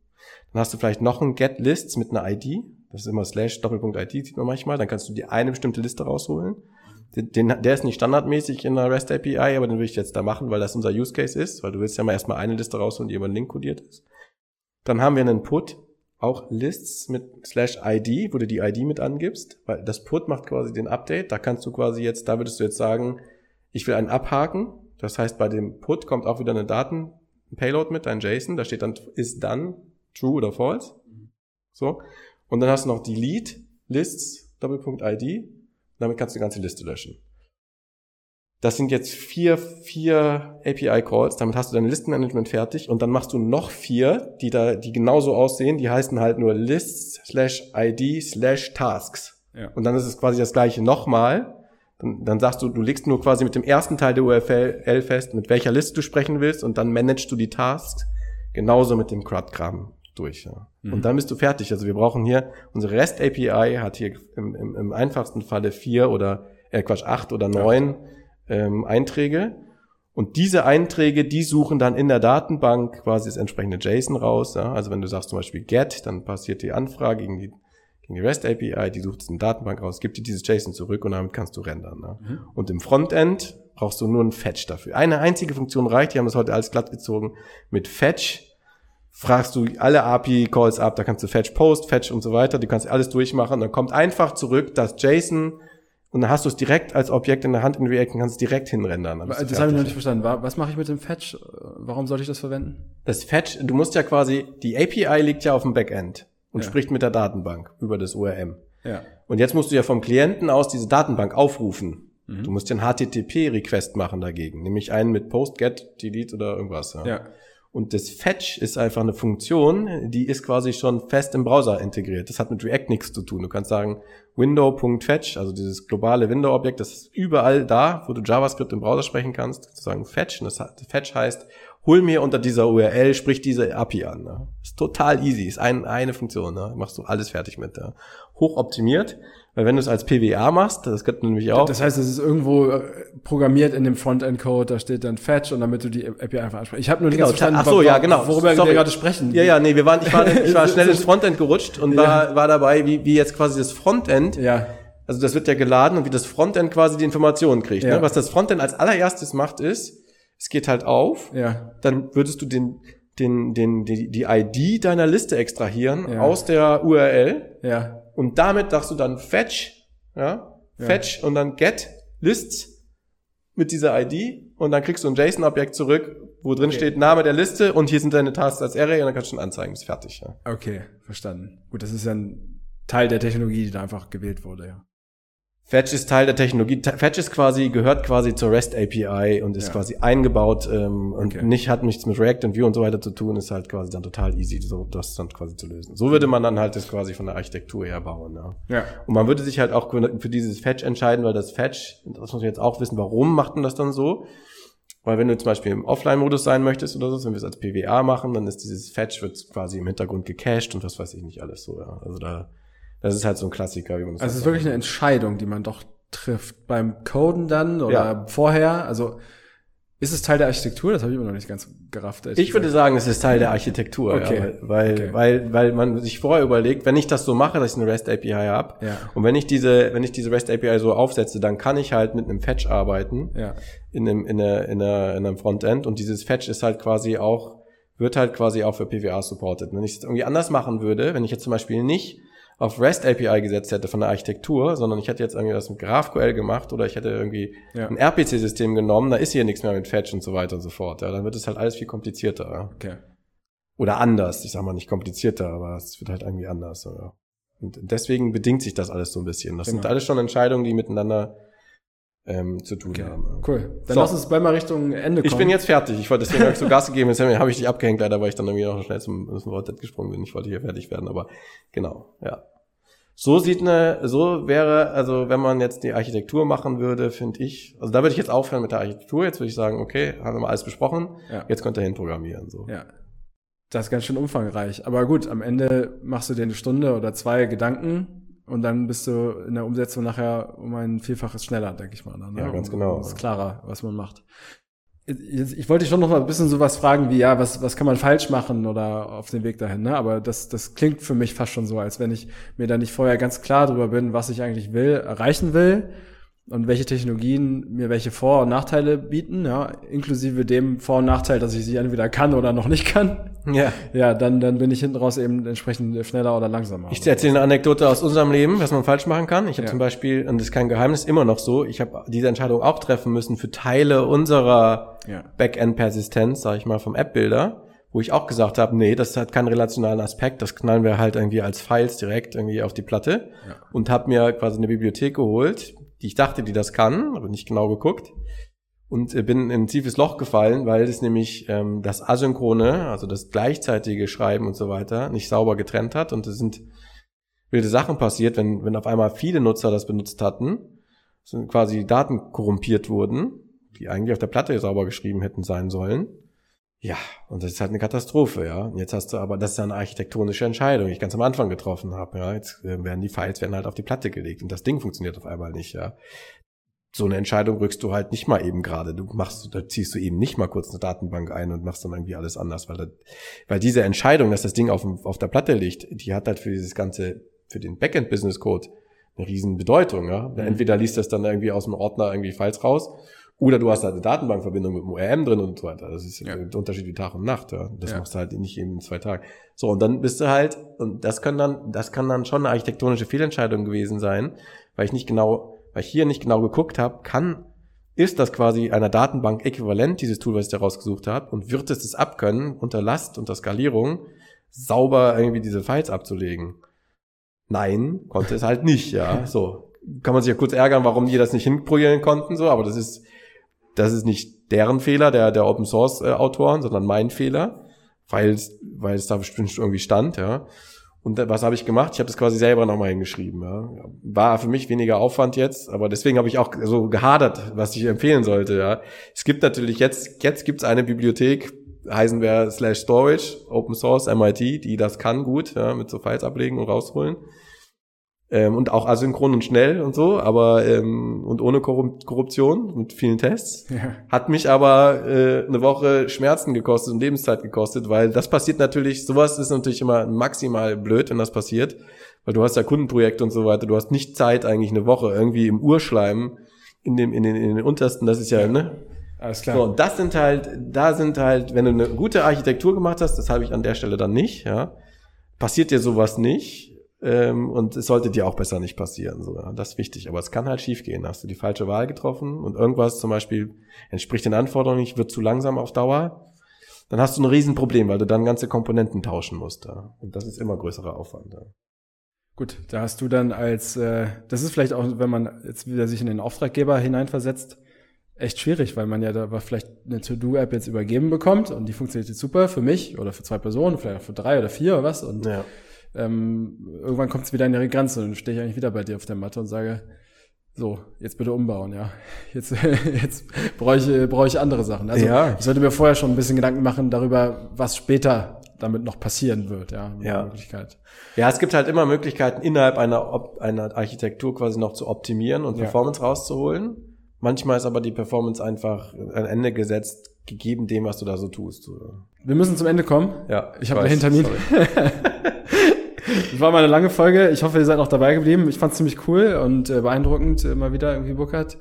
Dann hast du vielleicht noch ein Get Lists mit einer ID, das ist immer slash Doppelpunkt IT, sieht man manchmal. Dann kannst du dir eine bestimmte Liste rausholen. Den, der ist nicht standardmäßig in der REST API, aber den will ich jetzt da machen, weil das unser Use Case ist, weil du willst ja mal erstmal eine Liste rausholen, die über einen Link kodiert ist. Dann haben wir einen Put, auch Lists mit slash ID, wo du die ID mit angibst, weil das Put macht quasi den Update. Da kannst du quasi jetzt, da würdest du jetzt sagen, ich will einen abhaken. Das heißt, bei dem Put kommt auch wieder eine Daten, ein Payload mit, ein JSON, da steht dann ist dann true oder false. So. Und dann hast du noch Delete, Lists, Doppelpunkt ID. Damit kannst du die ganze Liste löschen. Das sind jetzt vier, vier API-Calls. Damit hast du dein Listenmanagement fertig. Und dann machst du noch vier, die da, die genauso aussehen. Die heißen halt nur Lists slash ID slash Tasks. Ja. Und dann ist es quasi das gleiche nochmal. Dann, dann sagst du, du legst nur quasi mit dem ersten Teil der URL fest, mit welcher Liste du sprechen willst. Und dann managst du die Tasks. Genauso mit dem CRUD-Kram durch. Ja. Mhm. Und dann bist du fertig. Also wir brauchen hier, unsere REST API hat hier im, im, im einfachsten Falle vier oder, äh Quatsch, acht oder neun ähm, Einträge. Und diese Einträge, die suchen dann in der Datenbank quasi das entsprechende JSON raus. Ja. Also wenn du sagst zum Beispiel get, dann passiert die Anfrage gegen die, gegen die REST API, die sucht eine Datenbank raus, gibt dir dieses JSON zurück und damit kannst du rendern. Ne? Mhm. Und im Frontend brauchst du nur einen Fetch dafür. Eine einzige Funktion reicht, die haben das heute alles glatt gezogen. Mit Fetch fragst du alle API-Calls ab, da kannst du Fetch Post, Fetch und so weiter, du kannst alles durchmachen, dann kommt einfach zurück das JSON und dann hast du es direkt als Objekt in der Hand in React und kannst es direkt hinrendern. Das habe ich noch nicht verstanden. Was mache ich mit dem Fetch? Warum sollte ich das verwenden? Das Fetch, du musst ja quasi, die API liegt ja auf dem Backend und ja. spricht mit der Datenbank über das URM. Ja. Und jetzt musst du ja vom Klienten aus diese Datenbank aufrufen. Mhm. Du musst den HTTP-Request machen dagegen, nämlich einen mit Post, Get, Delete oder irgendwas. Ja. ja. Und das Fetch ist einfach eine Funktion, die ist quasi schon fest im Browser integriert. Das hat mit React nichts zu tun. Du kannst sagen, window.fetch, also dieses globale Window-Objekt, das ist überall da, wo du JavaScript im Browser sprechen kannst. Du sagen Fetch. Und das Fetch heißt, hol mir unter dieser URL, sprich diese API an. Ne? Ist total easy, ist ein, eine Funktion. Ne? Machst du alles fertig mit. Ne? Hoch optimiert. Weil wenn du es als PWA machst, das könnte nämlich auch. Das heißt, es ist irgendwo äh, programmiert in dem Frontend-Code, da steht dann Fetch und damit du die API einfach ansprichst. Ich habe nur nicht genau, verstanden, ach so, ja, genau. worüber Sorry. wir gerade sprechen. Ja, ja, nee, wir waren, ich war, ich war schnell ins Frontend gerutscht und ja. war, war dabei, wie, wie jetzt quasi das Frontend. Ja. Also das wird ja geladen und wie das Frontend quasi die Informationen kriegt. Ne? Ja. Ne? Was das Frontend als allererstes macht, ist, es geht halt auf, ja. dann würdest du den, den, den, die, die ID deiner Liste extrahieren ja. aus der URL. Ja und damit sagst du dann fetch, ja, fetch ja. und dann get lists mit dieser ID und dann kriegst du ein JSON-Objekt zurück, wo drin okay. steht Name der Liste und hier sind deine Tasks als Array und dann kannst du schon anzeigen, ist fertig. Ja. Okay, verstanden. Gut, das ist ja ein Teil der Technologie, die da einfach gewählt wurde, ja. Fetch ist Teil der Technologie. Fetch ist quasi, gehört quasi zur REST API und ist ja. quasi eingebaut ähm, und okay. nicht hat nichts mit React und Vue und so weiter zu tun, ist halt quasi dann total easy, so das dann quasi zu lösen. So würde man dann halt das quasi von der Architektur her bauen. Ja. ja. Und man würde sich halt auch für dieses Fetch entscheiden, weil das Fetch, das muss man jetzt auch wissen, warum macht man das dann so? Weil wenn du zum Beispiel im Offline-Modus sein möchtest oder so, wenn wir es als PWA machen, dann ist dieses Fetch wird quasi im Hintergrund gecached und was weiß ich nicht alles so. Ja. Also da das ist halt so ein Klassiker, wie man das Also es ist wirklich eine Entscheidung, die man doch trifft. Beim Coden dann oder ja. vorher, also ist es Teil der Architektur? Das habe ich immer noch nicht ganz gerafft. Ich gesagt. würde sagen, es ist Teil der Architektur, okay. ja, weil, okay. weil, weil man sich vorher überlegt, wenn ich das so mache, dass ich eine REST API habe, ja. und wenn ich diese, wenn ich diese REST API so aufsetze, dann kann ich halt mit einem Fetch arbeiten ja. in einem, in, einer, in, einer, in einem Frontend und dieses Fetch ist halt quasi auch, wird halt quasi auch für PWA supported. Wenn ich es irgendwie anders machen würde, wenn ich jetzt zum Beispiel nicht auf REST API gesetzt hätte von der Architektur, sondern ich hätte jetzt irgendwie das mit GraphQL gemacht oder ich hätte irgendwie ja. ein RPC-System genommen, da ist hier nichts mehr mit Fetch und so weiter und so fort. Ja, dann wird es halt alles viel komplizierter. Okay. Oder anders. Ich sag mal nicht komplizierter, aber es wird halt irgendwie anders. Ja. Und deswegen bedingt sich das alles so ein bisschen. Das genau. sind alles schon Entscheidungen, die miteinander ähm, zu tun okay. haben. Cool. Dann so. lass uns bald mal Richtung Ende kommen. Ich bin jetzt fertig. Ich wollte deswegen so Gas gegeben. Jetzt habe ich dich abgehängt, leider, weil ich dann irgendwie noch schnell zum, zum Wort gesprungen bin. Ich wollte hier fertig werden, aber genau, ja. So sieht eine, so wäre, also wenn man jetzt die Architektur machen würde, finde ich, also da würde ich jetzt aufhören mit der Architektur. Jetzt würde ich sagen, okay, haben wir mal alles besprochen. Ja. Jetzt könnt ihr hin programmieren. So. Ja. Das ist ganz schön umfangreich. Aber gut, am Ende machst du dir eine Stunde oder zwei Gedanken und dann bist du in der Umsetzung nachher um ein Vielfaches schneller, denke ich mal. Ne? Ja, ganz genau. Ist klarer, was man macht ich wollte dich schon noch mal ein bisschen sowas fragen wie, ja, was, was kann man falsch machen oder auf dem Weg dahin, ne? Aber das, das klingt für mich fast schon so, als wenn ich mir da nicht vorher ganz klar drüber bin, was ich eigentlich will, erreichen will und welche Technologien mir welche Vor- und Nachteile bieten, ja, inklusive dem Vor- und Nachteil, dass ich sie entweder kann oder noch nicht kann. Ja. Ja, dann, dann bin ich hinten raus eben entsprechend schneller oder langsamer. Ich erzähle eine Anekdote aus unserem Leben, was man falsch machen kann. Ich habe ja. zum Beispiel, und das ist kein Geheimnis, immer noch so, ich habe diese Entscheidung auch treffen müssen für Teile unserer ja. Backend-Persistenz, sage ich mal, vom App-Builder wo ich auch gesagt habe, nee, das hat keinen relationalen Aspekt, das knallen wir halt irgendwie als Files direkt irgendwie auf die Platte ja. und habe mir quasi eine Bibliothek geholt, die ich dachte, die das kann, aber nicht genau geguckt. Und äh, bin in ein tiefes Loch gefallen, weil es nämlich ähm, das Asynchrone, also das gleichzeitige Schreiben und so weiter, nicht sauber getrennt hat. Und es sind wilde Sachen passiert, wenn, wenn auf einmal viele Nutzer das benutzt hatten, sind quasi Daten korrumpiert wurden, die eigentlich auf der Platte sauber geschrieben hätten sein sollen. Ja, und das ist halt eine Katastrophe, ja. Und jetzt hast du aber, das ist eine architektonische Entscheidung, die ich ganz am Anfang getroffen habe, ja. Jetzt äh, werden die Files werden halt auf die Platte gelegt und das Ding funktioniert auf einmal nicht, ja. So eine Entscheidung rückst du halt nicht mal eben gerade. Du machst, da ziehst du eben nicht mal kurz eine Datenbank ein und machst dann irgendwie alles anders, weil, das, weil diese Entscheidung, dass das Ding auf, auf der Platte liegt, die hat halt für dieses ganze für den Backend Business Code eine riesen Bedeutung. Ja? Mhm. Entweder liest das dann irgendwie aus dem Ordner irgendwie Files raus oder du hast halt eine Datenbankverbindung mit dem ORM drin und so weiter. Das ist ja. ein Unterschied wie Tag und Nacht. Ja. Das ja. machst du halt nicht eben in zwei Tagen. So, und dann bist du halt, und das kann dann, das kann dann schon eine architektonische Fehlentscheidung gewesen sein, weil ich nicht genau, weil ich hier nicht genau geguckt habe, kann, ist das quasi einer Datenbank äquivalent, dieses Tool, was ich da rausgesucht habe, und wird es es abkönnen, unter Last, unter Skalierung, sauber irgendwie diese Files abzulegen? Nein, konnte es halt nicht, ja. So. Kann man sich ja kurz ärgern, warum die das nicht hinprojizieren konnten, so, aber das ist, das ist nicht deren Fehler, der, der Open Source äh, Autoren, sondern mein Fehler, weil es, weil es da bestimmt irgendwie stand, ja. Und was habe ich gemacht? Ich habe das quasi selber nochmal hingeschrieben. Ja. War für mich weniger Aufwand jetzt, aber deswegen habe ich auch so gehadert, was ich empfehlen sollte. Ja. Es gibt natürlich jetzt, jetzt gibt es eine Bibliothek, Heisenware slash Storage, Open Source, MIT, die das kann gut, ja, mit so Files ablegen und rausholen. Ähm, und auch asynchron und schnell und so, aber ähm, und ohne Korruption mit vielen Tests. Ja. Hat mich aber äh, eine Woche Schmerzen gekostet und Lebenszeit gekostet, weil das passiert natürlich, sowas ist natürlich immer maximal blöd, wenn das passiert, weil du hast ja Kundenprojekte und so weiter, du hast nicht Zeit eigentlich eine Woche irgendwie im Urschleim in dem in den, in den untersten, das ist ja, ne? Alles klar. So, und das sind halt, da sind halt, wenn du eine gute Architektur gemacht hast, das habe ich an der Stelle dann nicht, ja, passiert dir sowas nicht ähm, und es sollte dir auch besser nicht passieren. So. Das ist wichtig. Aber es kann halt schiefgehen. Hast du die falsche Wahl getroffen und irgendwas zum Beispiel entspricht den Anforderungen nicht, wird zu langsam auf Dauer, dann hast du ein Riesenproblem, weil du dann ganze Komponenten tauschen musst. Ja. Und das ist immer größerer Aufwand. Ja. Gut, da hast du dann als, äh, das ist vielleicht auch, wenn man jetzt wieder sich in den Auftraggeber hineinversetzt, echt schwierig, weil man ja da vielleicht eine To-Do-App jetzt übergeben bekommt und die funktioniert jetzt super für mich oder für zwei Personen, vielleicht auch für drei oder vier oder was und ja ähm, irgendwann kommt es wieder in ihre Grenze und dann stehe ich eigentlich wieder bei dir auf der Matte und sage, so, jetzt bitte umbauen, ja. Jetzt, jetzt brauche ich, brauche ich andere Sachen. Also ja. ich sollte mir vorher schon ein bisschen Gedanken machen darüber, was später damit noch passieren wird, ja. Ja. Möglichkeit. ja, es gibt halt immer Möglichkeiten, innerhalb einer, einer Architektur quasi noch zu optimieren und ja. Performance rauszuholen. Manchmal ist aber die Performance einfach ein Ende gesetzt, gegeben dem, was du da so tust. Wir müssen zum Ende kommen. Ja. Ich habe einen Termin. War mal eine lange Folge. Ich hoffe, ihr seid noch dabei geblieben. Ich fand es ziemlich cool und äh, beeindruckend äh, mal wieder irgendwie, Burkhard,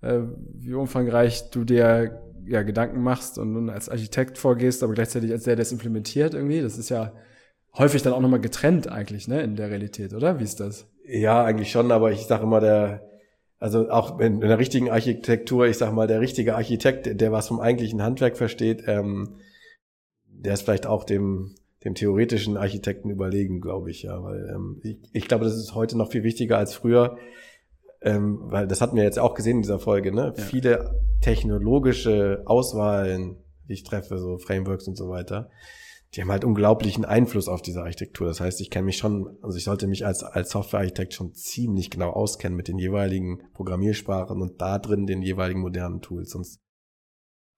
äh, wie umfangreich du dir ja Gedanken machst und nun als Architekt vorgehst, aber gleichzeitig als der, der es implementiert irgendwie. Das ist ja häufig dann auch nochmal getrennt eigentlich, ne, in der Realität, oder? Wie ist das? Ja, eigentlich schon, aber ich sage immer, der, also auch in, in der richtigen Architektur, ich sag mal, der richtige Architekt, der was vom eigentlichen Handwerk versteht, ähm, der ist vielleicht auch dem dem theoretischen Architekten überlegen, glaube ich, ja, weil ähm, ich, ich glaube, das ist heute noch viel wichtiger als früher, ähm, weil das hatten wir jetzt auch gesehen in dieser Folge, ne? Ja. Viele technologische Auswahlen, die ich treffe, so Frameworks und so weiter, die haben halt unglaublichen Einfluss auf diese Architektur. Das heißt, ich kenne mich schon, also ich sollte mich als, als Softwarearchitekt schon ziemlich genau auskennen mit den jeweiligen Programmiersprachen und da drin den jeweiligen modernen Tools, sonst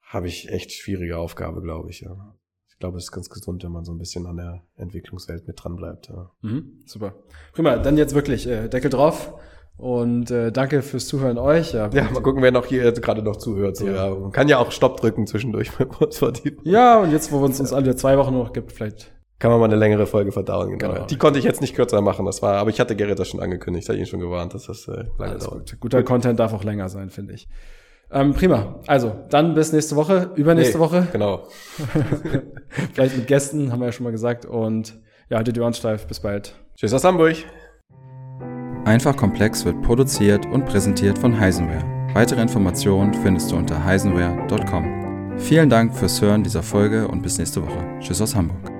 habe ich echt schwierige Aufgabe, glaube ich, ja glaube, es ist ganz gesund, wenn man so ein bisschen an der Entwicklungswelt mit dran bleibt. Ja. Mhm, super. Prima, dann jetzt wirklich äh, Deckel drauf. Und äh, danke fürs Zuhören euch. Ja, ja mal gucken, wer noch hier gerade noch zuhört. So, ja. ja. Man kann ja auch Stopp drücken zwischendurch. ja, und jetzt, wo es uns alle zwei Wochen noch gibt, vielleicht kann man mal eine längere Folge verdauen. Genau. genau. Die konnte ich jetzt nicht kürzer machen. Das war, aber ich hatte Gerrit das schon angekündigt. Ich hatte ihn schon gewarnt, dass das äh, lange Alles dauert. Gut. Guter gut. Content darf auch länger sein, finde ich. Ähm, prima. Also, dann bis nächste Woche, übernächste nee, Woche. Genau. Vielleicht mit Gästen, haben wir ja schon mal gesagt. Und ja, haltet die Ohren steif. Bis bald. Tschüss aus Hamburg. Einfach Komplex wird produziert und präsentiert von Heisenware. Weitere Informationen findest du unter heisenware.com. Vielen Dank fürs Hören dieser Folge und bis nächste Woche. Tschüss aus Hamburg.